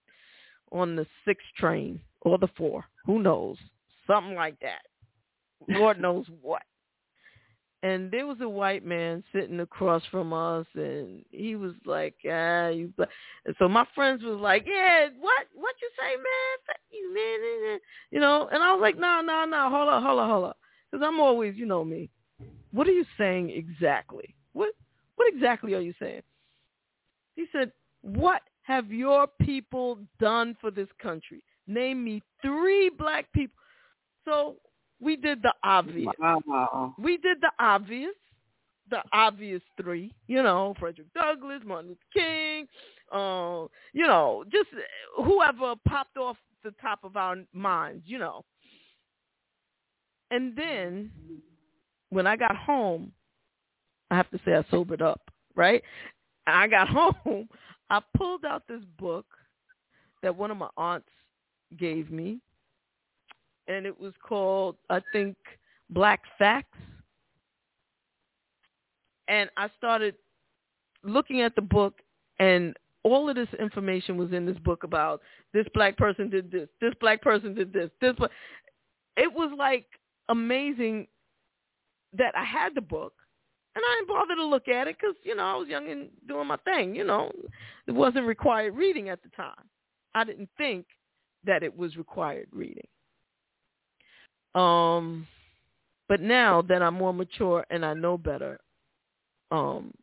on the six train or the four, who knows, something like that. Lord knows what. And there was a white man sitting across from us and he was like ah you black and so my friends was like yeah what what you say man? Fuck you man. You know and i was like no no no hold up, hold up, hold up," because i'm always you know me. What are you saying exactly? What what exactly are you saying? He said what have your people done for this country? Name me three black people. So we did the obvious Wow. we did the obvious, the obvious three, you know, Frederick Douglass, Martin Luther King, uh, you know, just whoever popped off the top of our minds, you know. And then when I got home, I have to say I sobered up, right? I got home, I pulled out this book that one of my aunts gave me and it was called I think Black Facts. And I started looking at the book and all of this information was in this book about this black person did this, this black person did this, this bla- it was like amazing that I had the book and I didn't bother to look at it because you know I was young and doing my thing. You know, it wasn't required reading at the time. I didn't think that it was required reading. Um, but now that I'm more mature and I know better, um,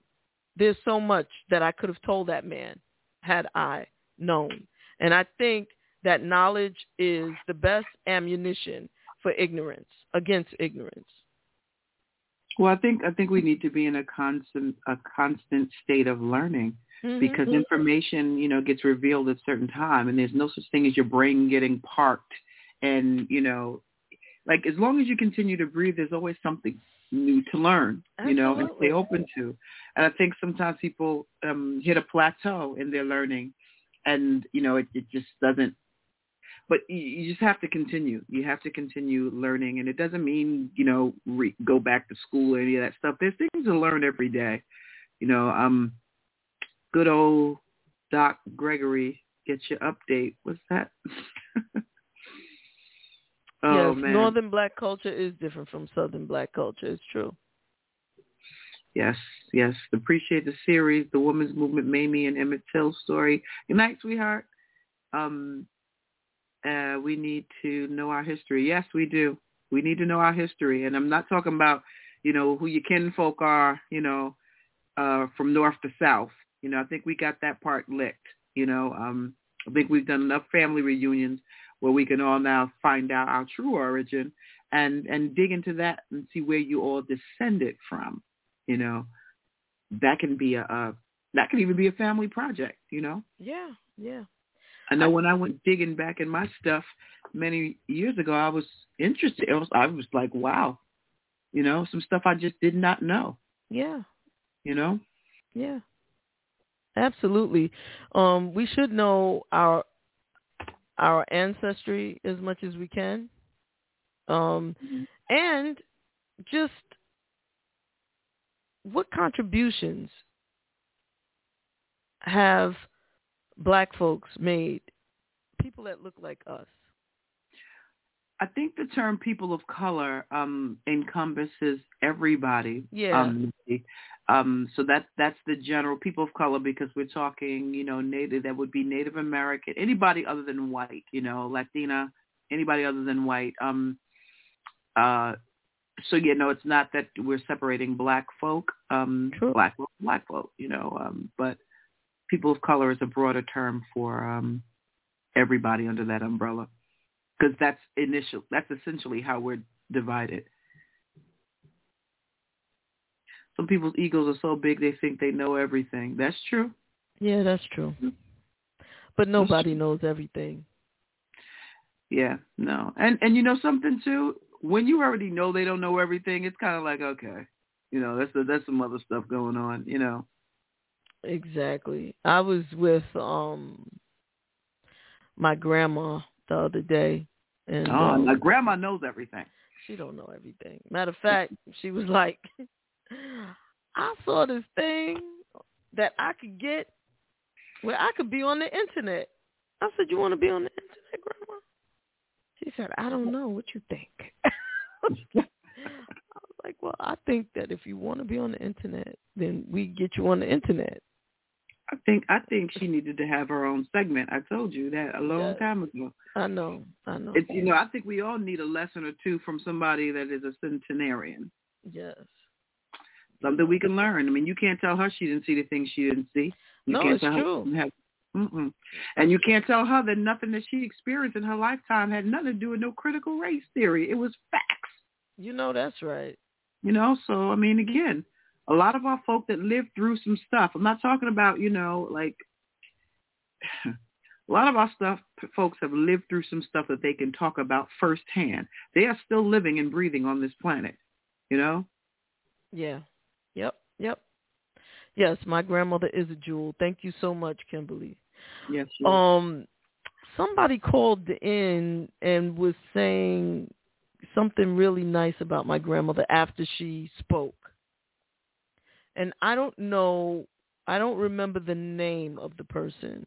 there's so much that I could have told that man had I known. And I think that knowledge is the best ammunition for ignorance, against ignorance. Well, I think I think we need to be in a constant a constant state of learning Mm-hmm. because information, you know, gets revealed at a certain time, and there's no such thing as your brain getting parked. And you know, like as long as you continue to breathe, there's always something new to learn, you know, and stay open to. And I think sometimes people um, hit a plateau in their learning, and you know, it, it just doesn't. But you, you just have to continue. You have to continue learning, and it doesn't mean you know re- go back to school or any of that stuff. There's things to learn every day. You know, um, good old Doc Gregory gets your update. What's that? oh yes, man. Northern black culture is different from Southern black culture. It's true. Yes, yes. Appreciate the series, the Women's Movement, Mamie and Emmett Till story. Good night, sweetheart. Um, uh, we need to know our history. Yes, we do. We need to know our history, and I'm not talking about, you know, who your kinfolk are, you know, uh, from north to south. You know, I think we got that part licked. You know, um, I think we've done enough family reunions where we can all now find out our true origin and and dig into that and see where you all descended from you know that can be a, a that can even be a family project you know Yeah, yeah. i know when i went digging back in my stuff many years ago i was interested I was, I was like wow you know some stuff i just did not know Yeah, you know yeah. Absolutely. Um, we should know our our ancestry as much as we can. Um, and just what contributions have black folks made people that look like us i think the term people of color um encompasses everybody Yeah. um um so that that's the general people of color because we're talking you know native that would be native american anybody other than white you know latina anybody other than white um uh so you know it's not that we're separating black folk um True. black folk black folk you know um but people of color is a broader term for um everybody under that umbrella because that's initial that's essentially how we're divided. Some people's egos are so big they think they know everything. That's true. Yeah that's true. But nobody knows everything. Yeah no. And and you know something too? When you already know they don't know everything it's kind of like okay you know that's that's some other stuff going on you know? Exactly. I was with um my grandma the other day and oh um, my grandma knows everything she don't know everything. Matter of fact, she was like I saw this thing that I could get where I could be on the internet. I said, You wanna be on the internet, grandma? She said, I don't know. What you think? I was like, Well, I think that if you want to be on the internet, then we get you on the internet. I think I think she needed to have her own segment. I told you that a long Yes. time ago. I know, I know. It's you know I think we all need a lesson or two from somebody that is a centenarian. yes. Something we can learn. I mean, you can't tell her she didn't see the things she didn't see. You No, can't it's tell her true. Have, mm-mm. And you can't tell her that nothing that she experienced in her lifetime had nothing to do with no critical race theory. It was facts. You know that's right. You know, so I mean, again, a lot of our folk that lived through some stuff. I'm not talking about, you know, like a lot of our stuff folks have lived through some stuff that they can talk about firsthand. They are still living and breathing on this planet. You know? Yeah. Yep. Yep. Yes, my grandmother is a jewel. Thank you so much, Kimberly. Yes. yes. Um somebody called in and was saying something really nice about my grandmother after she spoke. And I don't know, I don't remember the name of the person.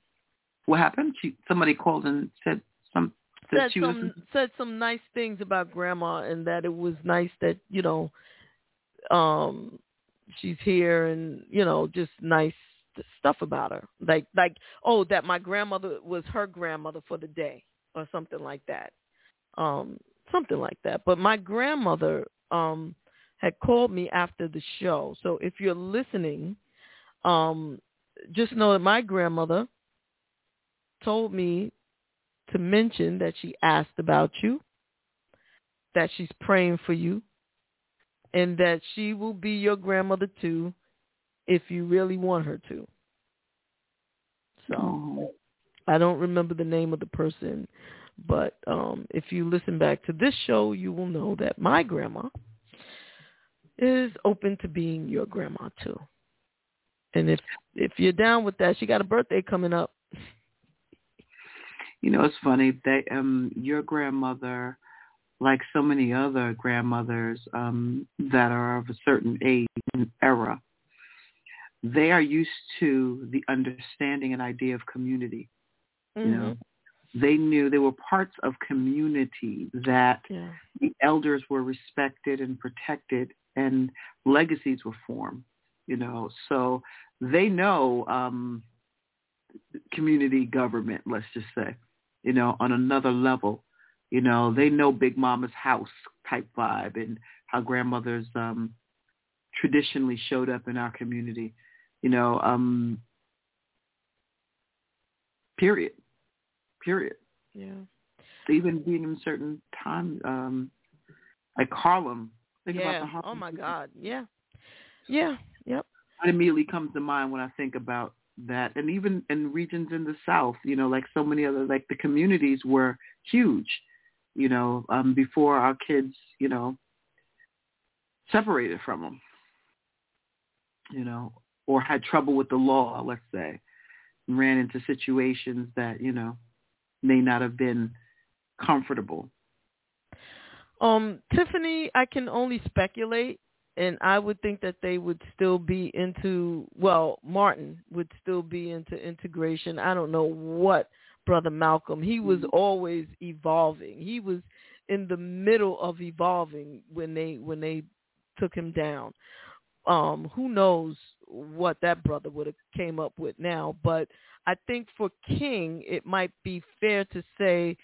What happened? She, somebody called and said some said, said she some was said some nice things about grandma and that it was nice that you know um she's here and you know just nice stuff about her like like oh that my grandmother was her grandmother for the day or something like that um something like that but my grandmother um had called me after the show so if you're listening um just know that my grandmother told me to mention that she asked about you, that she's praying for you, and that she will be your grandmother too if you really want her to. So. I don't remember the name of the person, but um if you listen back to this show, you will know that my grandma is open to being your grandma too. And if if you're down with that, she got a birthday coming up. You know, it's funny. They, um, your grandmother, like so many other grandmothers um, that are of a certain age and era, they are used to the understanding and idea of community. You know, they knew they were parts of community that Yeah. the elders were respected and protected and legacies were formed. You know, so they know um, community government. Let's just say, you know, on another level. You know, they know Big Mama's house type vibe and how grandmothers um, traditionally showed up in our community. You know, um, period, period. Yeah. Even being in certain time, um, like Harlem. Think yeah. Oh my God. Yeah. Yeah. Yep. It immediately comes to mind when I think about that. And even in regions in the South, you know, like so many other, like the communities were huge, you know, um, before our kids, you know, separated from them, you know, or had trouble with the law, let's say, and ran into situations that, you know, may not have been comfortable. Um, Tiffany, I can only speculate, and I would think that they would still be into. Well, Martin would still be into integration. I don't know what brother Malcolm. He was always evolving. He was in the middle of evolving when they when they took him down. Um, who knows what that brother would have came up with now? But I think for King, it might be fair to say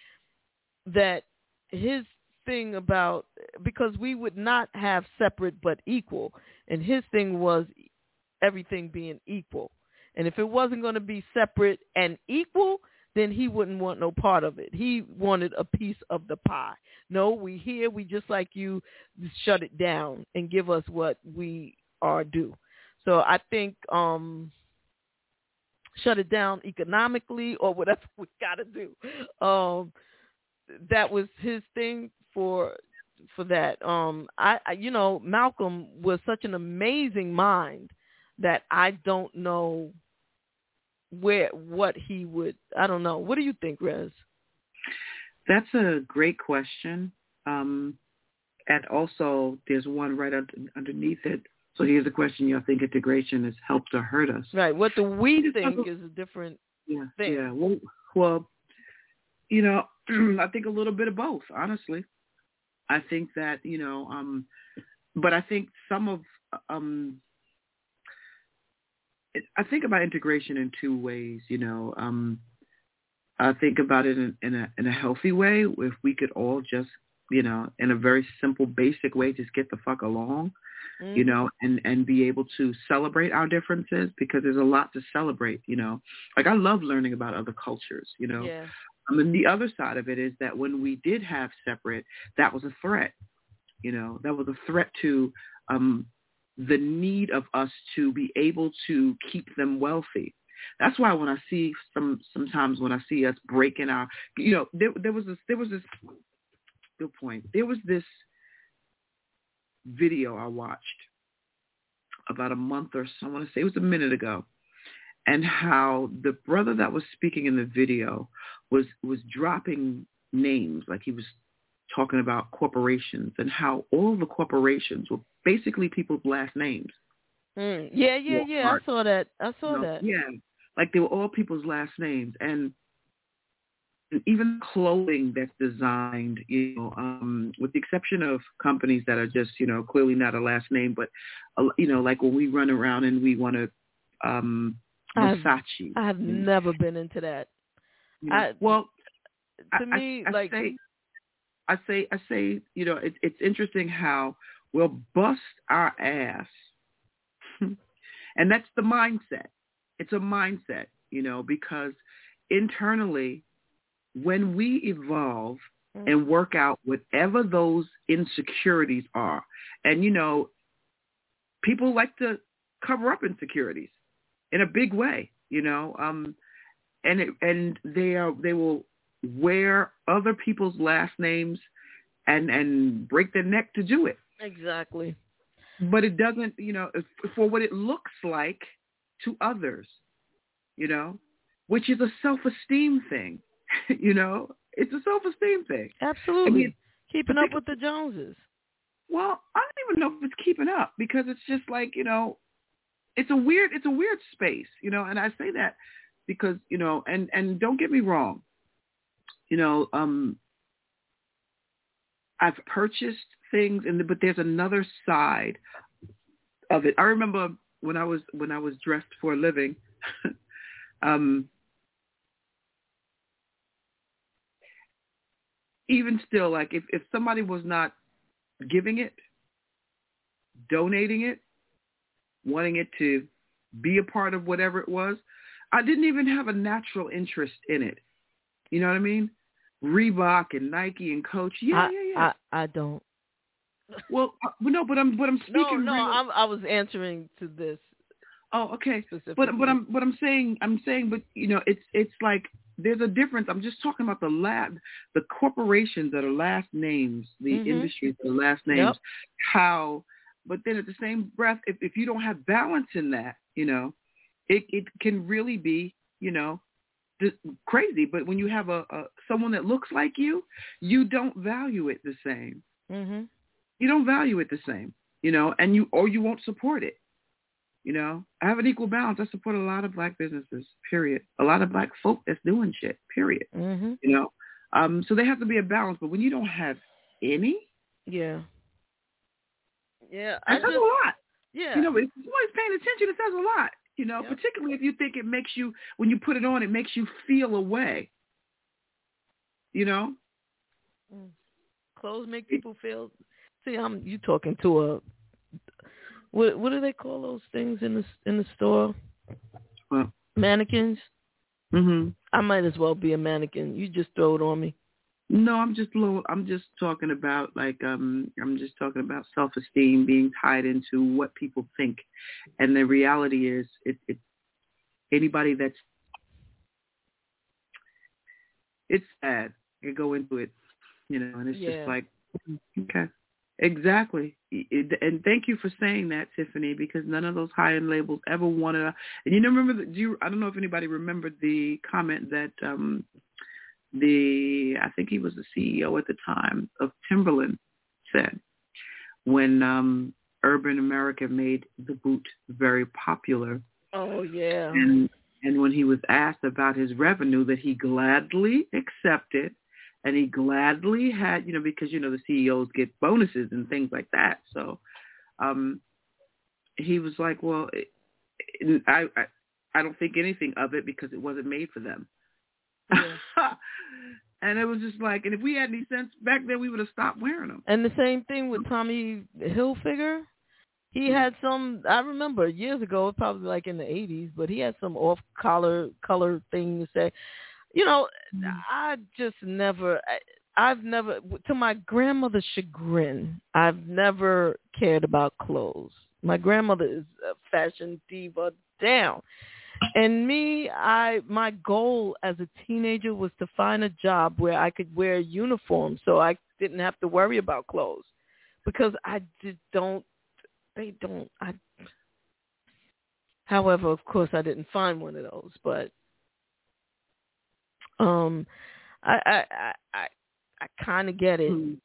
that his thing about because we would not have separate but equal. And his thing was everything being equal. And if it wasn't going to be separate and equal then he wouldn't want no part of it. He wanted a piece of the pie. No we here we just like you shut it down and give us what we are due. So i think um shut it down economically or whatever we got to do. Um that was his thing for for that. Um, I, I you know Malcolm was such an amazing mind that I don't know where what he would. I don't know. What do you think, Rez? That's a great question. Um, and also, there's one right under, underneath it. So here's the question: You think integration has helped or hurt us? Right. What do we think is a different Yeah, thing? yeah. Well, well, you know, I think a little bit of both. Honestly, I think that you know, um, but I think some of um, it, I think about integration in two ways. You know, um, I think about it in, in a in a healthy way. If we could all just, you know, in a very simple, basic way, just get the fuck along you Mhm. know, and and be able to celebrate our differences because there's a lot to celebrate, you know. Like I love learning about other cultures, you know. Yeah. I mean, the other side of it is that when we did have separate, that was a threat, you know. That was a threat to um, the need of us to be able to keep them wealthy. That's why when I see some sometimes when I see us breaking our, you know, there there was this there was this good point. There was this video I watched about a month or so. I want to say it was a minute ago, and how the brother that was speaking in the video was was dropping names like he was talking about corporations and how all the corporations were basically people's last names. Mm. Yeah, yeah, yeah. I saw that. I saw you know, that. Yeah, like they were all people's last names, and even clothing that's designed, you know, um, with the exception of companies that are just, you know, clearly not a last name, but, uh, you know, like when we run around and we want to, um, Versace. I have and, never been into that. you know, I, well, to I, me, I, I like say, I say, I say, you know, it, it's interesting how we'll bust our ass, and that's the mindset. It's a mindset, you know, because internally, when we evolve Mm. and work out whatever those insecurities are, and you know, people like to cover up insecurities in a big way, you know, um, and it, and they are they will wear other people's last names and and break their neck to do it. exactly. But it doesn't, you know, for what it looks like to others, you know, which is a self-esteem thing, you know, it's a self-esteem thing. Absolutely. I mean, Keeping up with the Joneses. Well, I don't even know if it's keeping up because it's just like, you know, it's a weird it's a weird space, you know, and I say that because, you know, and and don't get me wrong. You know, um I've purchased things and but there's another side of it. I remember when I was when I was dressed for a living, um even still like if if somebody was not giving it, donating it, wanting it to be a part of whatever it was, I didn't even have a natural interest in it. You know what I mean? Reebok and Nike and Coach. Yeah, I, yeah, yeah. I, I don't. well, uh, no, but I'm but I'm speaking. no, real- I'm, I was answering to this oh, okay. But but I'm but I'm saying I'm saying but you know it's it's like there's a difference. I'm just talking about the lab the corporations that are last names, the Mhm. industries that are last names. Yep. How, but then at the same breath, if if you don't have balance in that, you know, it it can really be you know crazy. But when you have a, a someone that looks like you, you don't value it the same. Mhm. You don't value it the same, you know, and you or you won't support it. You know, I have an equal balance. I support a lot of black businesses. Period. A lot of black folk that's doing shit. Period. Mhm. You know, um, so they have to be a balance. But when you don't have any, Yeah. Yeah. that I says just, a lot. yeah. You know, if somebody's paying attention, it says a lot. You know, Yep. particularly if you think it makes you when you put it on, it makes you feel a way. You know, clothes make people feel. See, I'm you talking to a. What what do they call those things in the in the store? Well. Mannequins. mhm. I might as well be a mannequin. You just throw it on me. No, I'm just low. I'm just talking about like um I'm just talking about self-esteem being tied into what people think, and the reality is it it anybody that's it's sad. You go into it, you know, and it's Yeah. just like okay, exactly. It- and thank you for saying that, Tiffany, because none of those high-end labels ever wanted. A, and you know, remember? the- Do you? I don't know if anybody remembered the comment that um the I think he was the CEO at the time of Timberland said when um Urban America made the boot very popular. Oh yeah. and and when he was asked about his revenue that he gladly accepted and he gladly had you know because you know the CEOs get bonuses and things like that. So um he was like well I, I I don't think anything of it because it wasn't made for them and it was just like, and if we had any sense back then, we would have stopped wearing them. And the same thing with Tommy Hilfiger. He had some. I remember years ago, probably like in the '80s, but he had some off collar color thing to say. You know, mm. I just never. I, I've never, to my grandmother's chagrin, I've never cared about clothes. My grandmother is a fashion diva down. And me, I my goal as a teenager was to find a job where I could wear a uniform so I didn't have to worry about clothes. Because I just don't they don't I However, of course, I didn't find one of those, but um, I I I I, I kind of get it, Hmm.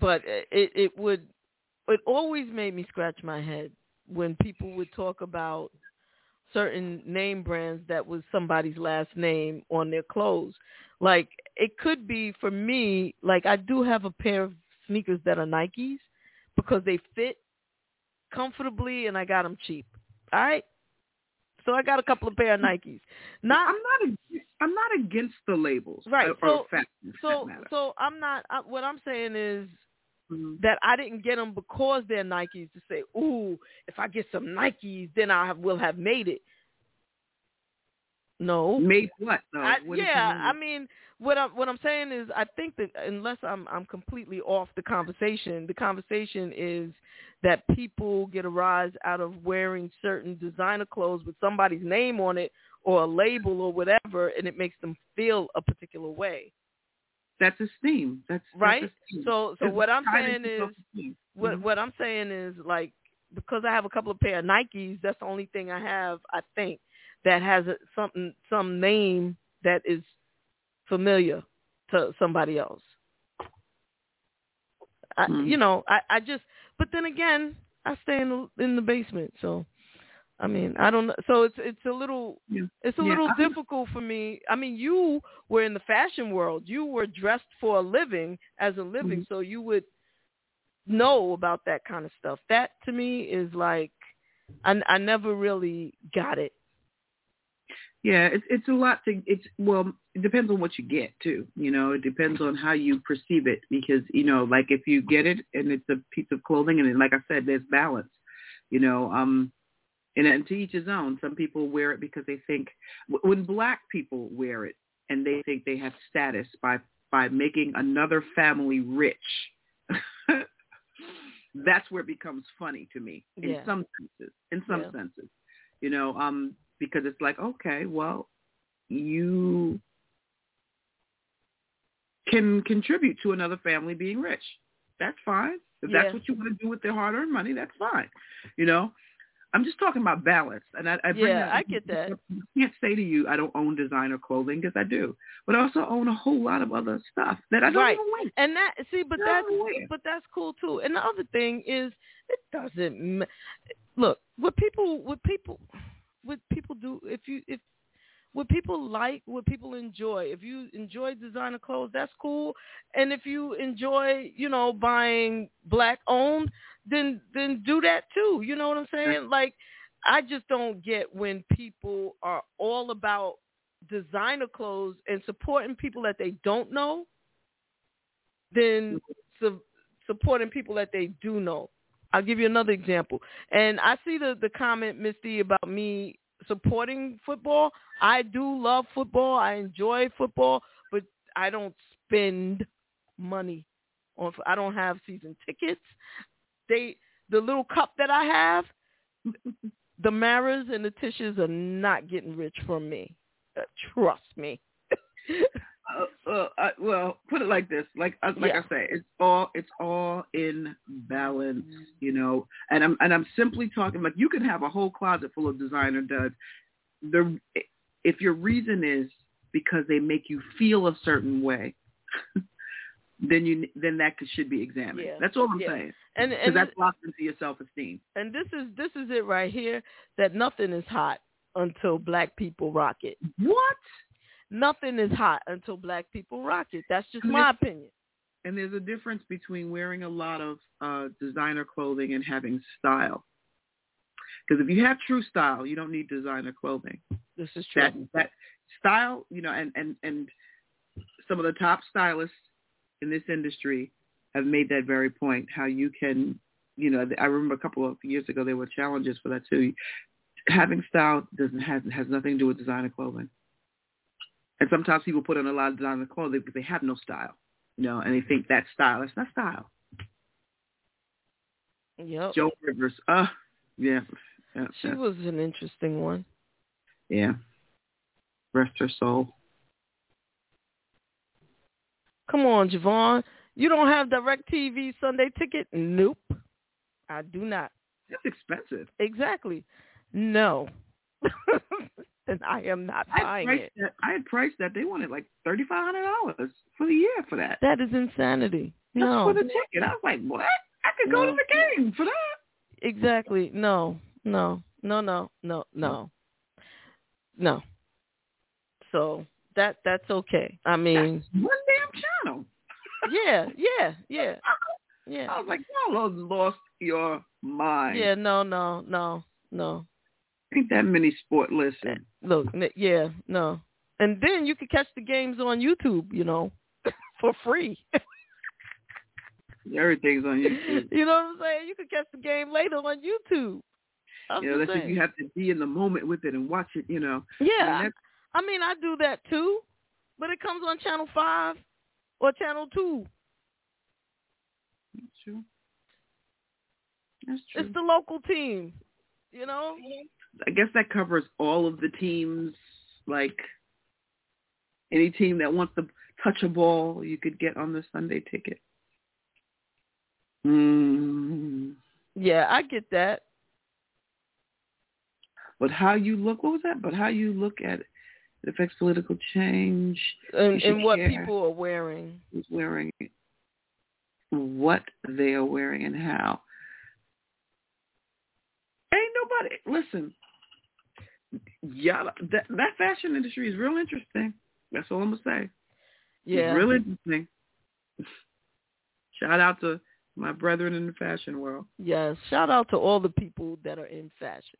but it it would it always made me scratch my head when people would talk about certain name brands that was somebody's last name on their clothes. Like it could be for me, like I do have a pair of sneakers that are Nikes because they fit comfortably and I got them cheap. All right? So I got a couple of pair of Nikes. Not I'm not. I'm not against the labels. Right, uh, Or, so- or so so I'm not I, what I'm saying is Mhm. that I didn't get them because they're Nikes to say, "Ooh, if I get some Nikes, then I have, will have made it." No, Made what though? I, What yeah, mean? I mean, what I'm what I'm saying is, I think that unless I'm I'm completely off the conversation, the conversation is that people get a rise out of wearing certain designer clothes with somebody's name on it or a label or whatever, and it makes them feel a particular way, That's esteem. That's right? That's esteem. So so It's what I'm saying is, what Mhm. what I'm saying is like because I have a couple of pair of Nikes, that's the only thing I have I think that has a, something some name that is familiar to somebody else. I, Hmm. You know, I I just but then again, I stay in the in the basement, so I mean, I don't know. So it's it's a little Yeah. it's a Yeah, little difficult for me. I mean, you were in the fashion world. You were dressed for a living as a living, Mm-hmm. so you would know about that kind of stuff. That to me is like I I never really got it. Yeah, it's it's a lot to it's well, it depends on what you get too. You know, it depends on how you perceive it because, you know, like if you get it and it's a piece of clothing and like I said, there's balance. You know, um and, and to each his own. Some people wear it because they think when black people wear it and they think they have status by by making another family rich. That's where it becomes funny to me in Yeah. some senses. In some Yeah. senses. You know, um because it's like, okay, well, you can contribute to another family being rich. That's fine. If Yeah. that's what you want to do with their hard-earned money, that's fine. You know, I'm just talking about balance, and I, I bring Yeah, that I get that. I can't say to you I don't own designer clothing because I do, but I also own a whole lot of other stuff that I don't Right. And that see, but that's but that's cool too. And the other thing is, it doesn't look what people what people what people do if you if what people like, what people enjoy. If you enjoy designer clothes, that's cool. And if you enjoy, you know, buying black owned, then then do that too. You know what I'm saying? Like I just don't get when people are all about designer clothes and supporting people that they don't know than su- supporting people that they do know. I'll give you another example. And I see the the comment, Misty, about me supporting football. I do love football. I enjoy football, but I don't spend money on. I don't have season tickets. They the little cup that I have, the Maras and the Tisches are not getting rich from me. Uh, trust me. Uh, uh, uh, well, put it like this, like uh, like Yeah. I say, it's all it's all in balance, you know. And I'm and I'm simply talking like you can have a whole closet full of designer duds. The if your reason is because they make you feel a certain way, then you then that should be examined. Yeah. That's all I'm Yeah. saying. And Because and that's locked into your self esteem. and this is this is it right here that nothing is hot until black people rock it. What? Nothing is hot until black people rock it. That's just my opinion. And there's a difference between wearing a lot of uh, designer clothing and having style. Because if you have true style, you don't need designer clothing. This is true. That that style, you know, and and and some of the top stylists in this industry have made that very point. How you can, you know, I remember a couple of years ago there were challenges for that too. Having style doesn't has has nothing to do with designer clothing. And sometimes people put on a lot of designer clothing because they have no style, you know, and they think that's style. It's not style. Yep. Joan Rivers, uh, yeah, yeah, She yeah. was an interesting one. yeah. Rest her soul. Come on, JaVonne. You don't have DirecTV Sunday ticket? Nope. I do not. That's expensive. Exactly. No. and I am not I had buying priced it. that. I had priced that. They wanted like thirty five hundred dollars for the year for that. That is insanity. Just no. for the ticket. I was like, what? I could go No. to the game for that. Exactly. No. No. No. No. No. No. No. So that that's okay. I mean, One damn channel. yeah, yeah, yeah, yeah, I was like, y'all lost your mind. yeah. No, no, no, no. Ain't that many sport eh, listen. Look, yeah, no. And then you could catch the games on YouTube, you know, for free. Everything's on YouTube. you know what I'm saying? You could catch the game later on YouTube. I'm You know, that's if you have to be in the moment with it and watch it, you know. Yeah, And that's- I mean, I do that too, but it comes on Channel Five or Channel Two. That's true. That's true. It's the local team, you know. Mm-hmm. I guess that covers all of the teams. Like any team that wants to touch a ball, you could get on the Sunday ticket. Mm. Yeah, I get that. But how you look, what was that? But how you look at it affects political change. And, and what people are wearing. Who's wearing it, what they are wearing, and how. Nobody listen. Yeah, that that fashion industry is real interesting. That's all I'm gonna say. Yeah. It's real interesting. Shout out to my brethren in the fashion world Yes. Shout out to all the people that are in fashion.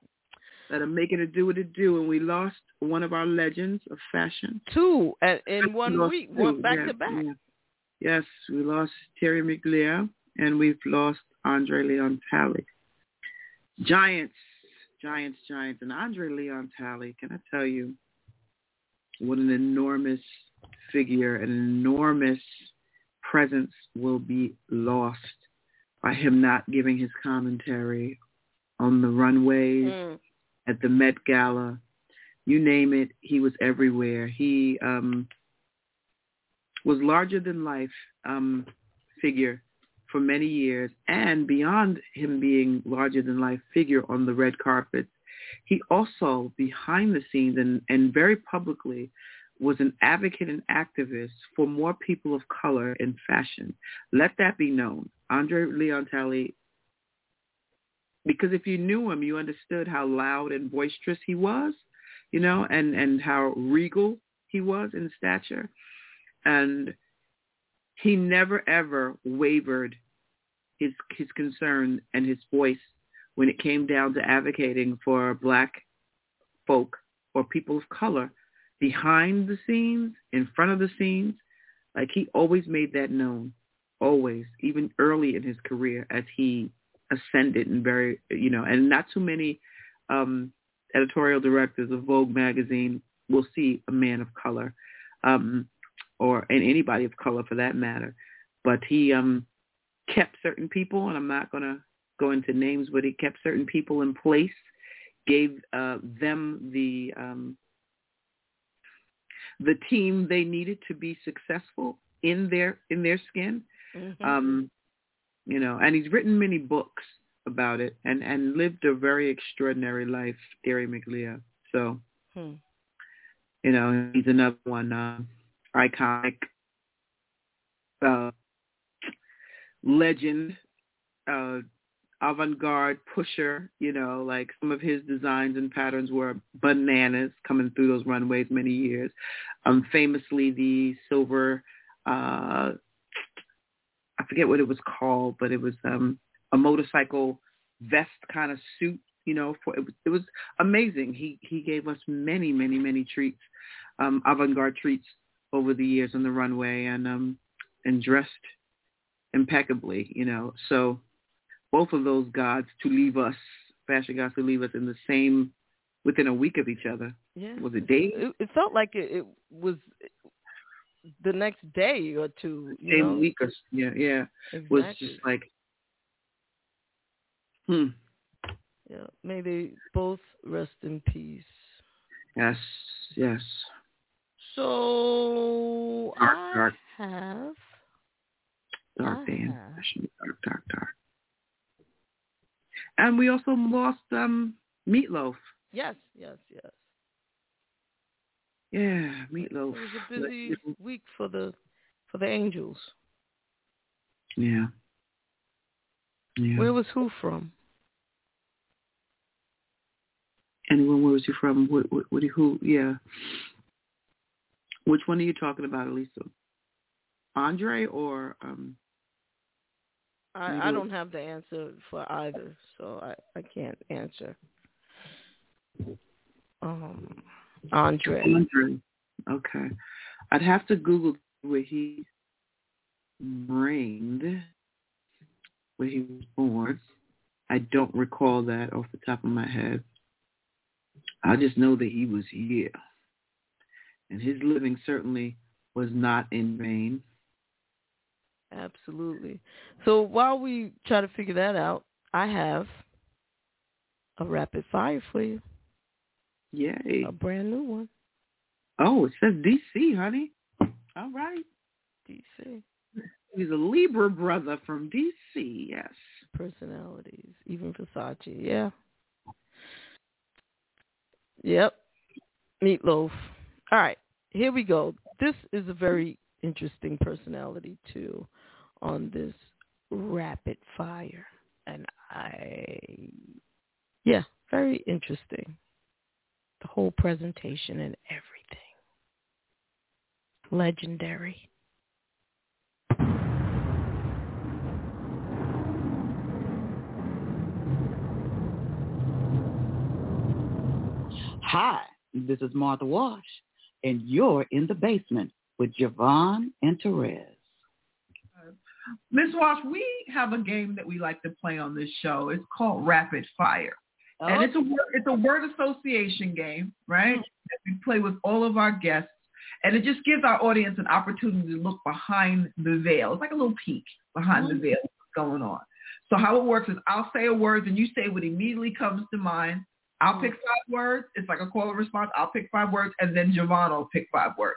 that are making it do what it do. And we lost one of our legends of fashion. Two in one week, two, one back yeah, to back. yeah. Yes, we lost Thierry Mugler and we've lost Andre Leon Talley. Giants, Giants, Giants, and Andre Leon Talley. Can I tell you what an enormous figure, an enormous presence will be lost by him not giving his commentary on the runways Mm. at the Met Gala. You name it, he was everywhere. He um, was larger than life um, figure for many years, and beyond him being larger than life figure on the red carpets, he also behind the scenes and, and very publicly was an advocate and activist for more people of color in fashion. Let that be known. Andre Leon Talley because if you knew him, you understood how loud and boisterous he was, you know, and and how regal he was in stature, and he never ever wavered his his concern and his voice when it came down to advocating for black folk or people of color behind the scenes, in front of the scenes. Like he always made that known, always, even early in his career as he ascended and very, you know, and not too many um, editorial directors of Vogue magazine will see a man of color, um, or and anybody of color for that matter. But he um, kept certain people, and I'm not going to go into names, but he kept certain people in place, gave uh, them the um, the team they needed to be successful in their in their skin. Mhm. Um, you know, and he's written many books about it and, and lived a very extraordinary life, Gary Mugler. So, Hmm. you know, he's another one, uh, iconic, uh, legend, uh, avant-garde pusher, you know, like some of his designs and patterns were bananas coming through those runways many years. Um, famously the silver, uh, I forget what it was called, but it was um a motorcycle vest kind of suit, you know, for it was it was amazing. He he gave us many, many, many treats, um, avant-garde treats over the years on the runway and um and dressed impeccably, you know. So both of those gods to leave us, fashion gods to leave us in the same within a week of each other. Yeah. Was it days? It, it felt like it, it was the next day or two. You Same know? week or yeah, yeah. Exactly. Was just like hmm. Yeah. May they both rest in peace. Yes, yes. So Dark, I dark. have Dark day in. Dark, dark, dark. And we also lost um Meatloaf. Yes, yes, yes. Yeah, Meatloaf. It was a busy week for the for the Angels. Yeah. Yeah. Where was who from? Anyone, where was you from? What, what, what, who? Yeah. Which one are you talking about, Elisa? Andre or um? I, I don't have the answer for either, so I, I can't answer. Um, Andre. Andre. Okay. I'd have to Google where he reigned, where he was born. I don't recall that off the top of my head. I just know that he was here. And his living certainly was not in vain. Absolutely. So while we try to figure that out, I have a rapid fire for you. Yay. A brand new one. Oh, it says DC, honey. All right. DC. He's a Libra brother from DC, yes. Personalities, even Versace, yeah. Yep. Meatloaf. All right, here we go. This is a very interesting personality too on this rapid fire. And I yeah, very interesting. The whole presentation and everything. Legendary. Hi, this is Martha Wash, and you're in the basement with JaVonne and Terez. Miss Wash, we have a game that we like to play on this show. It's called Rapid Fire. Oh. And it's a word, it's a word association game, right? Mm-hmm. That we play with all of our guests. And it just gives our audience an opportunity to look behind the veil. It's like a little peek behind mm-hmm. the veil going on. So how it works is I'll say a word and you say what immediately comes to mind. I'll pick five words. It's like a call and response. I'll pick five words, and then JaVonne will pick five words.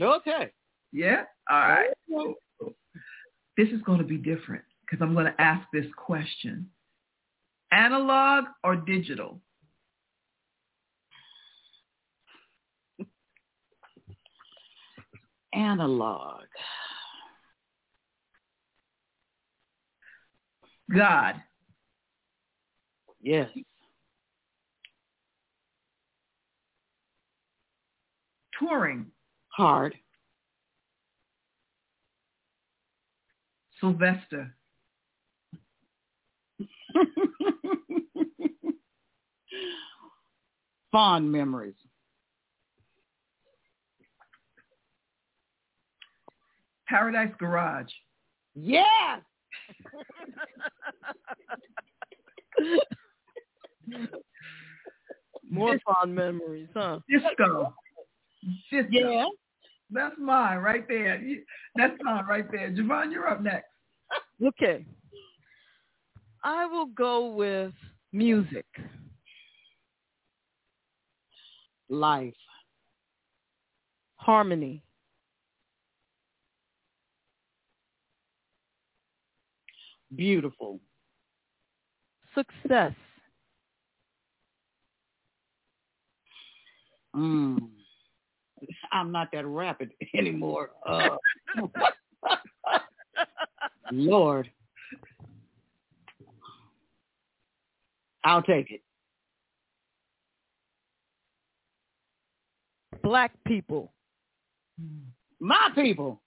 Okay. Yeah? All right. This is going to be different because I'm going to ask this question. Analog or digital? Analog. God. Yes. Touring? Hard. Sylvester. Fond memories. Paradise Garage. Yes. More fond memories, huh? Disco. Disco. Yeah. That's mine right there. That's mine right there. JaVonne, you're up next. Okay. I will go with music. Life. Harmony. Beautiful. Success. Mm. I'm not that rapid anymore. Uh, Lord. I'll take it. Black people. My people.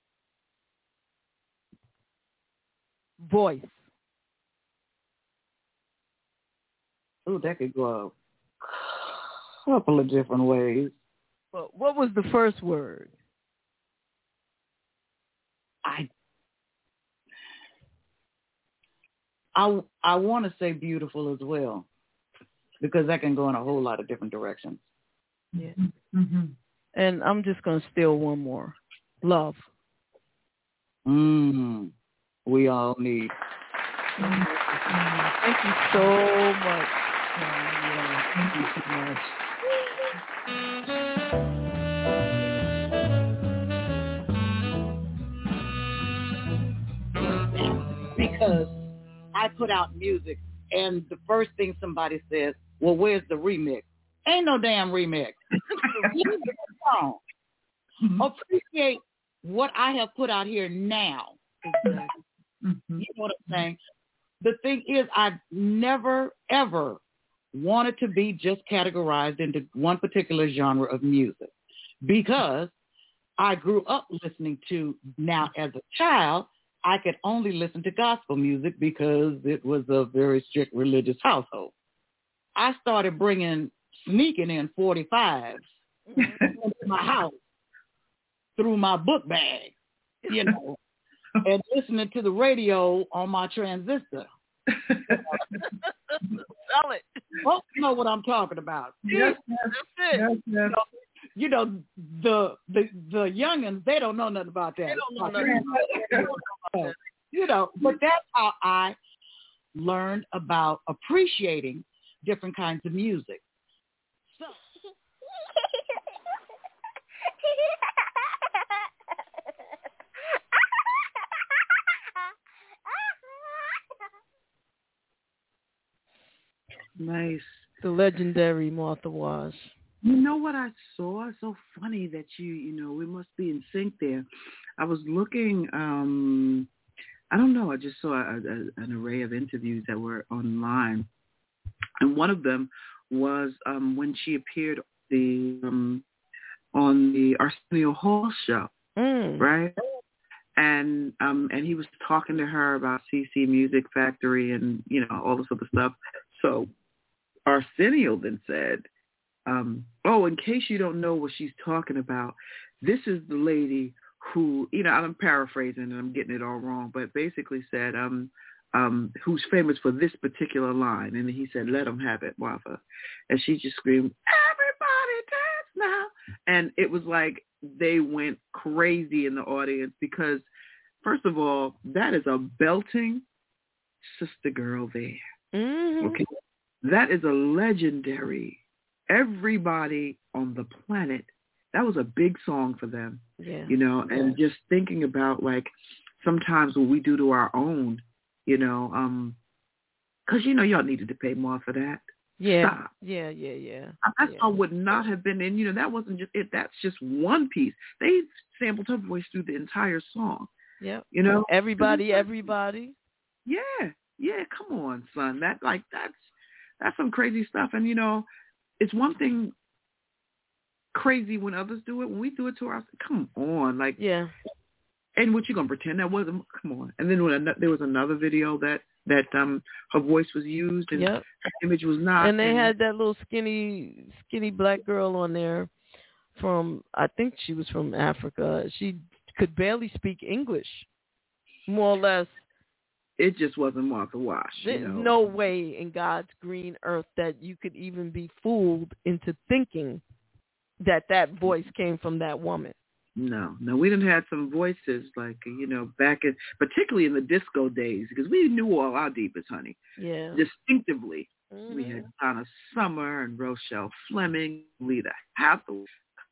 Voice. Oh, that could go a couple of different ways. Well, what was the first word? I I I want to say beautiful as well, because that can go in a whole lot of different directions. Yeah. Mm-hmm. And I'm just gonna steal one more. Love. Mm. We all need. Mm-hmm. Thank you so much. yeah. Thank you so much. Because I put out music and the first thing somebody says, well, where's the remix? Ain't no damn remix. Leave the song. Mm-hmm. Appreciate what I have put out here now. Mhm. You know what I'm saying? The thing is, I've never, ever wanted to be just categorized into one particular genre of music because I grew up listening to, now as a child, I could only listen to gospel music because it was a very strict religious household. I started bringing, sneaking in 45s into my house through my book bag, you know, and listening to the radio on my transistor. Sell it. Folks know what I'm talking about. Yes, yes, That's it. yes, yes. You know, the the the youngins, they don't know nothing about that. They don't know nothing about that. You know, but that's how I learned about appreciating different kinds of music. So, Nice. The legendary Martha Wash. You know what I saw? So funny that you, you know, we must be in sync there. I was looking, um, I don't know, I just saw a, a, an array of interviews that were online. And one of them was um, when she appeared the um, on the Arsenio Hall show, Mm. right? And um, and he was talking to her about C+C Music Factory and you know all this other stuff. So Arsenio then said, um, "Oh, in case you don't know what she's talking about, this is the lady who, you know, I'm paraphrasing and I'm getting it all wrong, but basically said, um, um, who's famous for this particular line." And he said, "Let them have it, Martha," and she just screamed, "Everybody dance now!" And it was like they went crazy in the audience because, first of all, that is a belting sister girl there. Mm-hmm. Okay. That is a legendary. Everybody on the planet, that was a big song for them, Yeah. you know, and just thinking about like sometimes what we do to our own, you know, um, cause you know, y'all needed to pay more for that. Yeah. Stop. Yeah, yeah, yeah. That Yeah. song would not have been in, you know, that wasn't just it. That's just one piece. They sampled her voice through the entire song, Yep. you know. Everybody, everybody. Yeah, yeah, come on, son. That like that's that's some crazy stuff. And you know, it's one thing crazy when others do it. When we do it to ourselves, come on, like. Yeah. And what you gonna pretend that wasn't? Come on. And then when there was another video that that um her voice was used and Yep. her image was not. And they had that little skinny, skinny black girl on there from, I think she was from Africa. She could barely speak English, more or less. It just wasn't worth Martha Wash. You There's know? no way in God's green earth that you could even be fooled into thinking that that voice came from that woman. No, no, we didn't have some voices like you know back in, particularly in the disco days, because we knew all our deepest, honey, Yeah. distinctively. We Mhm. had Donna Summer and Rochelle Fleming, Loleatta Holloway.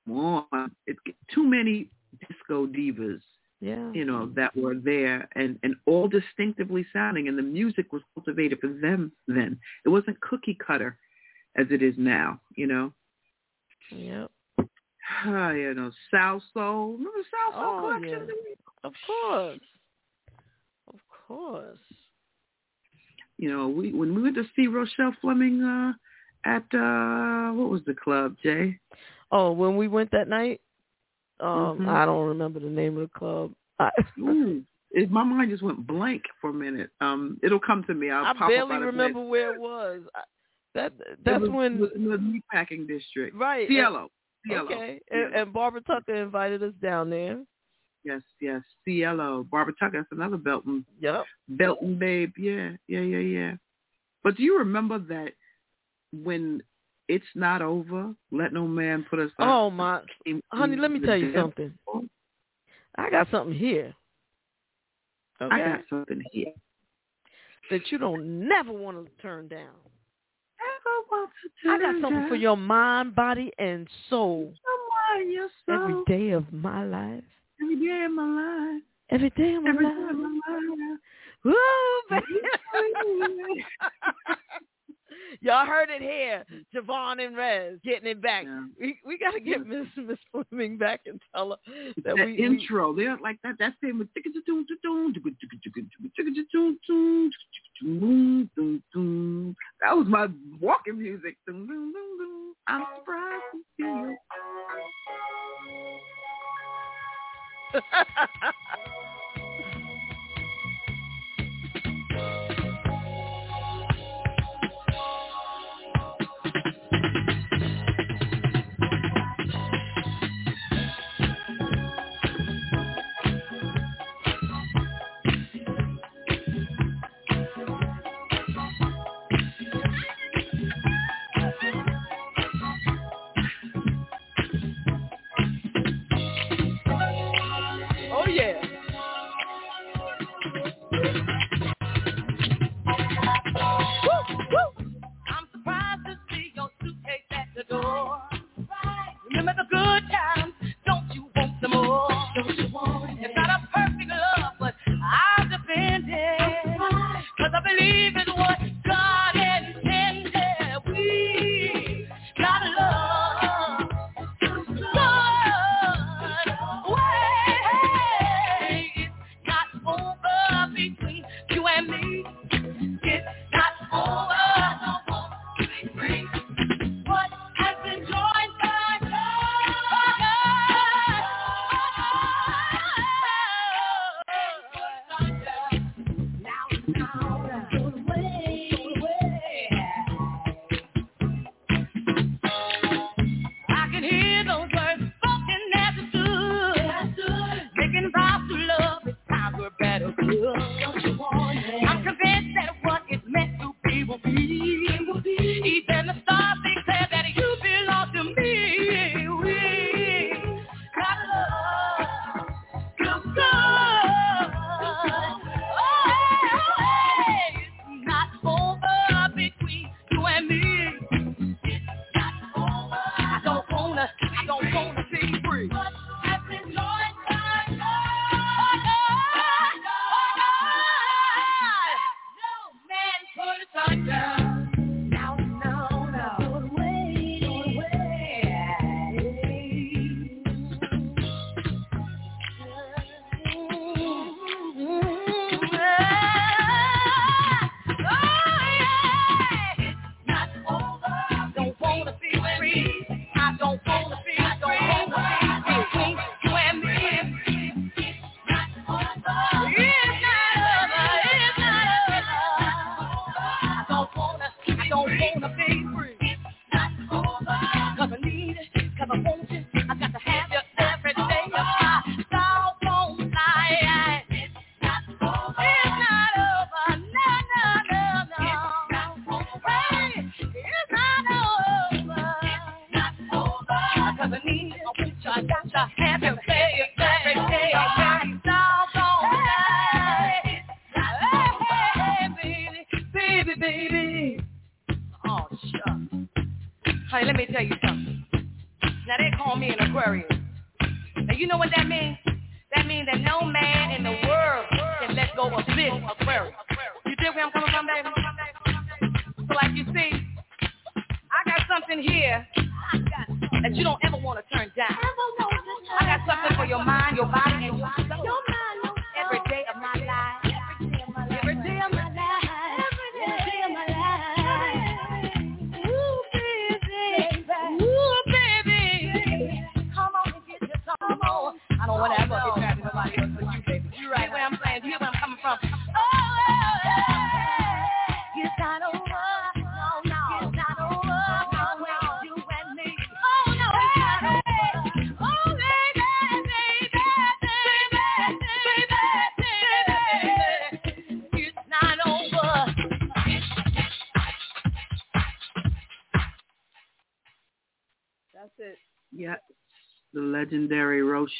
Come on, it's too many disco divas, Yeah. you know, that were there and and all distinctively sounding, and the music was cultivated for them then. It wasn't cookie cutter as it is now, you know. Yep. Ah, you know, South Soul. Remember Salsoul Oh, Collection? Of course. Of course. You know, we when we went to see Rochelle Fleming uh, at uh what was the club, Jay? Oh, when we went that night, um, Mhm. I don't remember the name of the club. I, Ooh, it, my mind just went blank for a minute. Um, it'll come to me. I'll I pop barely remember where it was. I, that that's was, when it was in the meatpacking district. right. Cielo. Cielo. Okay, and, and Barbara Tucker invited us down there. Yes, yes. Cielo. Barbara Tucker. That's another Belton Yep. Belton babe. Yeah, yeah, yeah, yeah. But do you remember that when it's not over, let no man put us on. Oh my, came honey, let me tell you something. I got something here. Okay. I got something here. that you don't never want to turn down. Ever want to I got something for your mind, body, and soul in your soul day of my life. every day of my life. Every day of my Every day life. of my life. Woo, baby. Y'all heard it here. JaVonne and Rez getting it back. Yeah. We we gotta get Miss yeah. Miss Fleming back and tell her that, that we intro. We, They're like that That's thing with that was my walking music. I'm surprised to see you. I need me.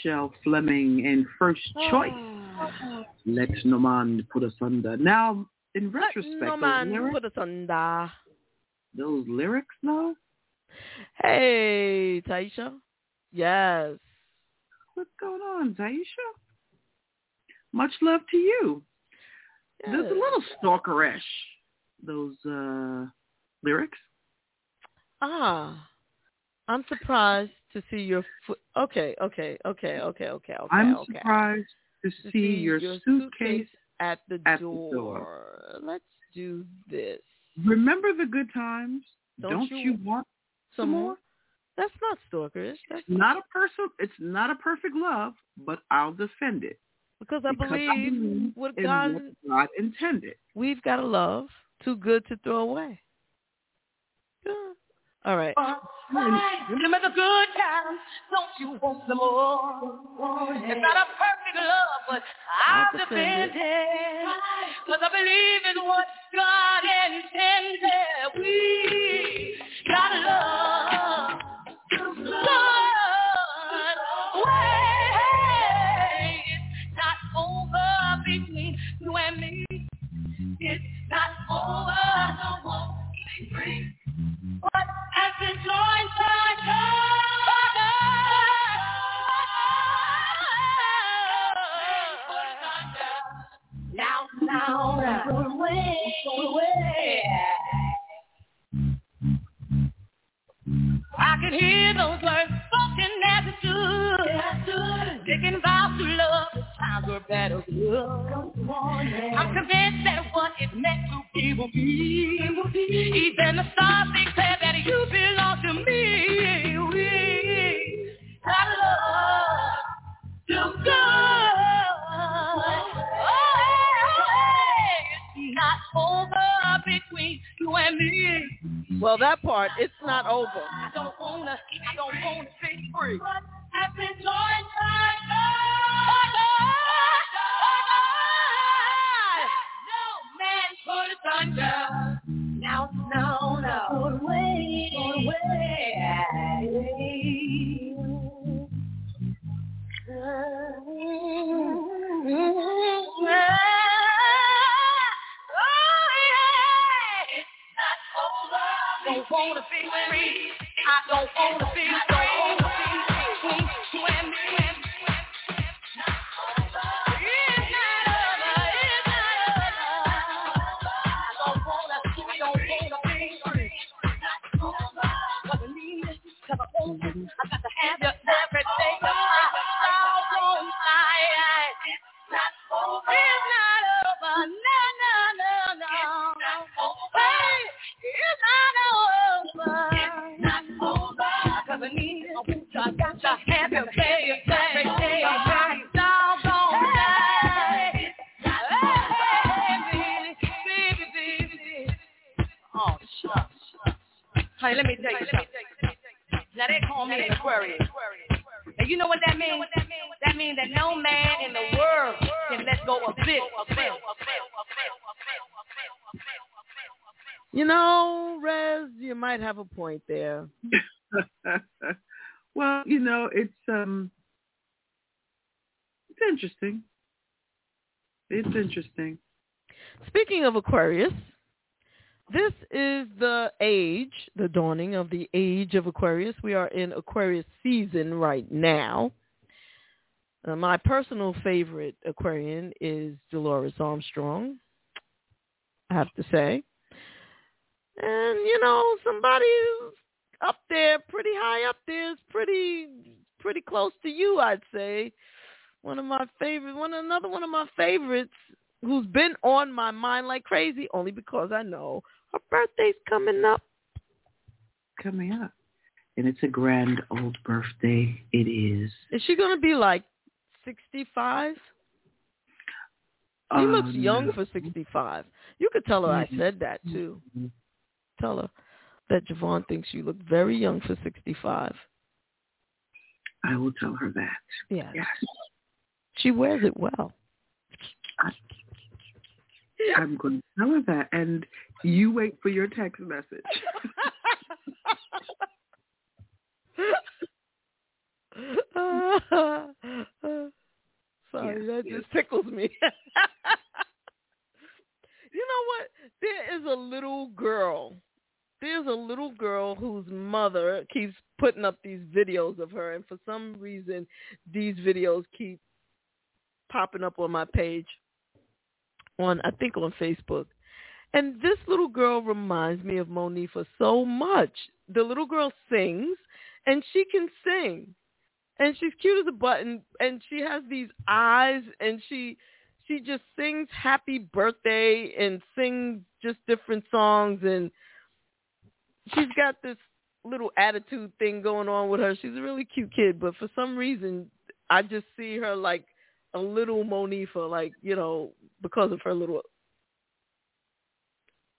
Rochelle Fleming in First Choice. Oh. Let no man put us under. Now, in retrospect, Let no man lyrics, put us under. Those lyrics, though. Hey, Taisha. Yes. What's going on, Taisha? Much love to you. Yes. There's a little stalkerish. Those uh, lyrics. Ah. I'm surprised to see your foot. Okay, okay, okay, okay, okay, okay. I'm okay. surprised to, To see, your, suitcase. at the at the door. door. Let's do this. Remember the good times? Don't Don't, you you, want Some more? more? That's not stalkerish. That's Not a person. It's not a perfect love, but I'll defend it because I because believe believe what God what God intended. we've got a love too good to throw away. Yeah. All right. Remember the good times, don't you want some more? It's not a perfect love, but I'll I'll defend defend it. Cause I believe in what God intended. We got love. Good way. It's not over between you and me. It's not over. I don't want to be free. I can hear those words it stood. Taking vows to love, the times were better good. I'm convinced that what is meant to be will be. Even the stars declare that you belong to me. We between you and. Well, that part it's not over. I don't wanna, I don't wanna be free. I've been joined by No man could thunder. Now, no, no. Away, away. Don't wanna of the age of Aquarius. We are in Aquarius season right now. Uh, my personal favorite Aquarian is Dolores Armstrong, I have to say. And, you know, somebody up there, pretty high up there, is pretty, pretty close to you, I'd say. One of my favorite, one another one of my favorites who's been on my mind like crazy only because I know her birthday's coming up. Coming up. And it's a grand old birthday. It is. Is she going to be like 65? She Um, looks young for 65. You could tell her I Mhm. said that too. Tell her that JaVonne thinks you look very young for 65. I will tell her that. Yes. Yes. She wears it well. I, I'm going to tell her that. And you wait for your text message. Sorry, Yes, that yes. just tickles me. you know what? There is a little girl. There's a little girl whose mother keeps putting up these videos of her, and for some reason, these videos keep popping up on my page on I think on Facebook. And this little girl reminds me of Monifa so much. The little girl sings, and she can sing, and she's cute as a button, and she has these eyes, and she she just sings happy birthday and sings just different songs, and she's got this little attitude thing going on with her. She's a really cute kid, but for some reason, I just see her like a little Monifa, like you know, because of her little.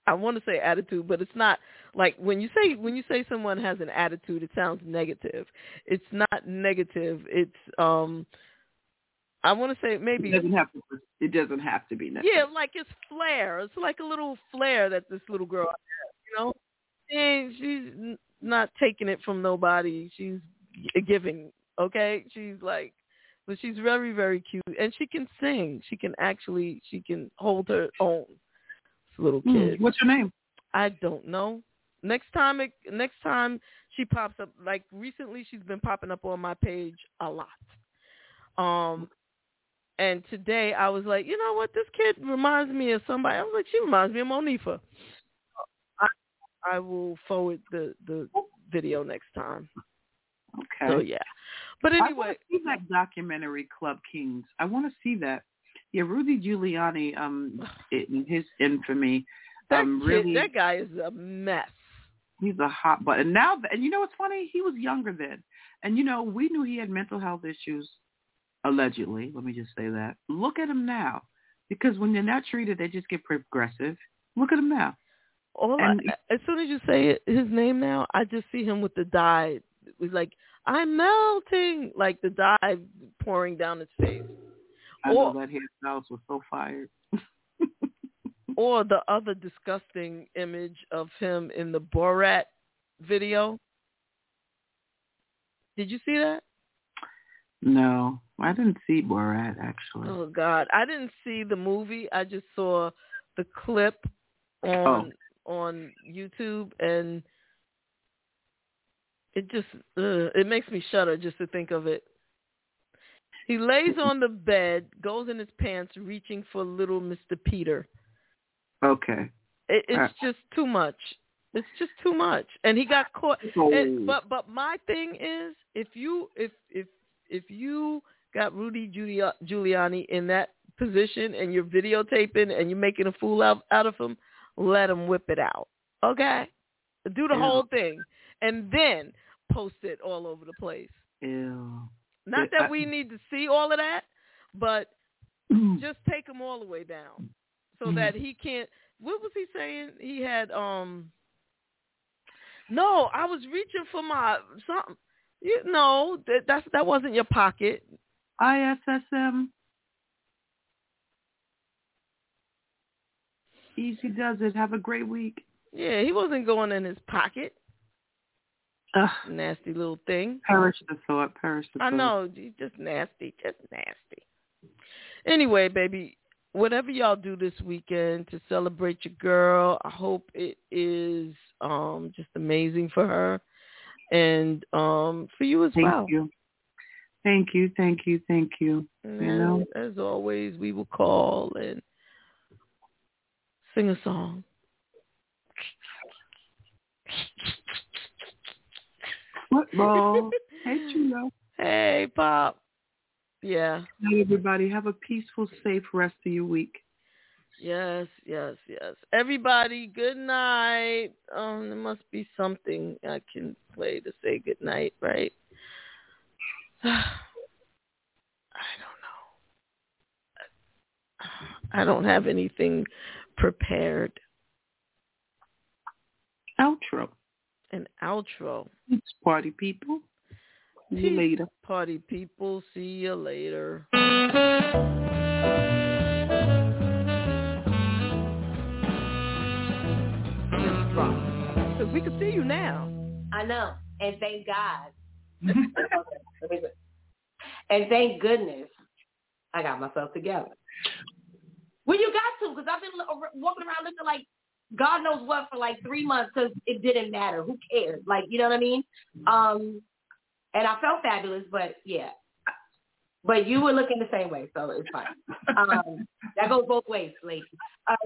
I want to say attitude, but it's not like when you say when you say someone has an attitude, it sounds negative. It's not negative. It's um. I want to say maybe it doesn't have to. It doesn't have to be negative. Yeah, like it's flair. It's like a little flair that this little girl has. You know, and she's not taking it from nobody. She's giving. Okay, she's like, but she's very very cute, and she can sing. She can actually she can hold her own. Little kid. Mm, what's her name? I don't know. Next time, it, next time she pops up, like recently, she's been popping up on my page a lot. Um, and today I was like, you know what, this kid reminds me of somebody. I was like, she reminds me of Monifa. I, I will forward the the video next time. Okay. So yeah, but anyway, I see that documentary Club Kings. I want to see that. Yeah, Rudy Giuliani, um, in his infamy, that um, kid, really, that guy is a mess. he's a hot button now. And you know what's funny? He was younger then, and you know we knew he had mental health issues, allegedly. Let me just say that. Look at him now, because when they're not treated, they just get progressive. Look at him now. All And- I, as soon as you say it, his name now, I just see him with the dye. It was like I'm melting, like the dye pouring down his face. I Or- know that was so fired. or the other disgusting image of him in the Borat video. Did you see that? No, I didn't see Borat actually. Oh God, I didn't see the movie. I just saw the clip on on YouTube, and it just uh, it makes me shudder just to think of it. He lays on the bed, goes in his pants, reaching for little Mister Peter. Okay. It, it's Uh. just too much. It's just too much, and he got caught. Oh. And, but but my thing is, if you if if if you got Rudy Giulia- Giuliani in that position and you're videotaping and you're making a fool out out of him, let him whip it out. Okay, do the Yeah. whole thing, and then post it all over the place. Ew. Not that we need to see all of that, but just take him all the way down so Mhm. that he can't what was he saying he had um no i was reaching for my something you know that that's that wasn't your pocket ISSM. Easy does it. Have a great week. yeah he wasn't going in his pocket Ugh. nasty little thing Perish the thought. Perish the thought. i know just nasty just nasty anyway baby whatever y'all do this weekend to celebrate your girl i hope it is um just amazing for her and um for you as Thank well you. Thank you. Thank you. Thank you. And You know? as always, we will call and sing a song. Football. hey, Chulo. Hey, Pop. Yeah. Hey, everybody. Have a peaceful, safe rest of your week. Yes, yes, yes. Everybody, good night. Um, there must be something I can play to say good night, right? I don't know. I don't have anything prepared. Outro. An outro. It's party people. See you Peace, later. Party people, see you later. Because we can see you now. I know. And thank God. and thank goodness I got myself together. Well, you got to because I've been walking around looking like God knows what for like three months because it didn't matter. Who cares? Like, you know what I mean? Um, and I felt fabulous, but yeah. But you were looking the same way, so it's fine. Um, that goes both ways, ladies. Uh,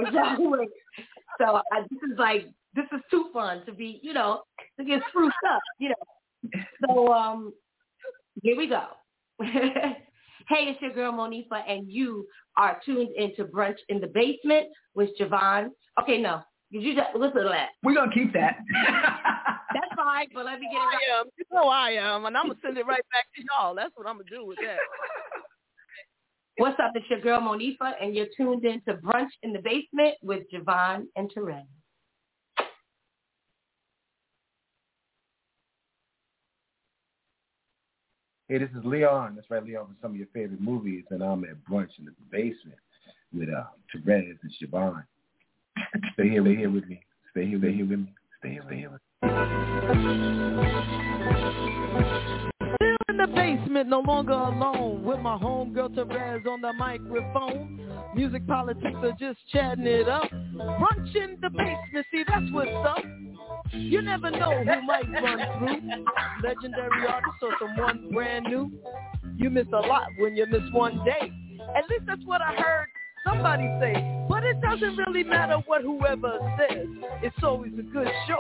so I, this is like this is too fun to be, you know, to get spruced up, you know. So um, here we go. hey, it's your girl Monifa, and you are tuned into Brunch in the Basement with JaVonne. Okay, no, you just listen to that. We're gonna keep that. That's fine, but let me get it right. I am. You know I am, and I'm gonna send it right back to y'all. That's what I'm gonna do with that. What's up? It's your girl Monifa, and you're tuned in to Brunch in the Basement with JaVonne and Terez. Hey, this is Leon. That's right, Leon, from some of your favorite movies, and I'm at brunch in the basement with uh, Terez and JaVonne. Stay here, stay here with me. Stay here, stay here with me. Stay here, stay here with me. Still in the basement, no longer alone, with my homegirl Terez on the microphone. Music politics are just chatting it up. Brunch in the basement, see that's what's up. You never know who might run through. Legendary artist or someone brand new. You miss a lot when you miss one day. At least that's what I heard somebody say. But it doesn't really matter what whoever says. It's always a good show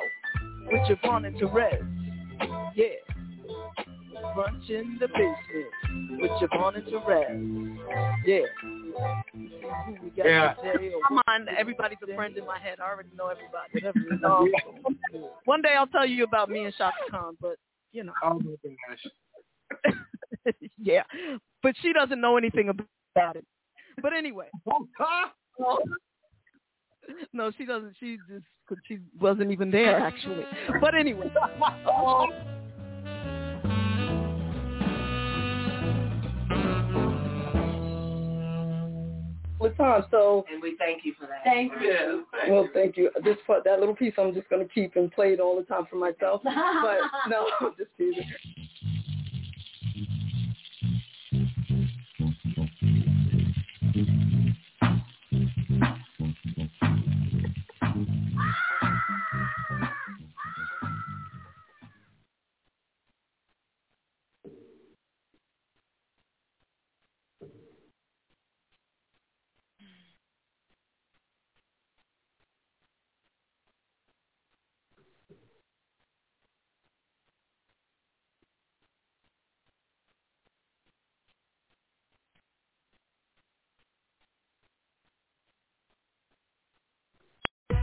with JaVonne and Terez. Yeah. Brunch in the basement with JaVonne and Terez. Yeah. Yeah. Come on, everybody's a friend in my head. I already know everybody. Um, one day I'll tell you about me and Chaka Khan, but you know. Oh my gosh. yeah, but she doesn't know anything about it. But anyway. No, she doesn't. She just cause she wasn't even there actually. But anyway. Um, Latan, so And we thank you for that. Thank you. well, thank you. This part, that little piece, I'm just going to keep and play it all the time for myself. But no, I'm just teasing.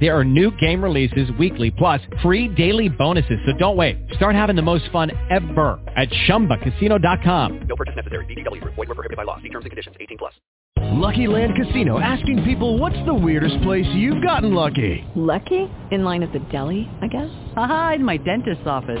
There are new game releases weekly, plus free daily bonuses. So don't wait. Start having the most fun ever at ChumbaCasino.com. No purchase necessary. VGW Group. Void were prohibited by law. See terms and conditions. 18 plus. Lucky Land Casino asking people what's the weirdest place you've gotten lucky? Lucky? In line at the deli, I guess? Aha, in my dentist's office.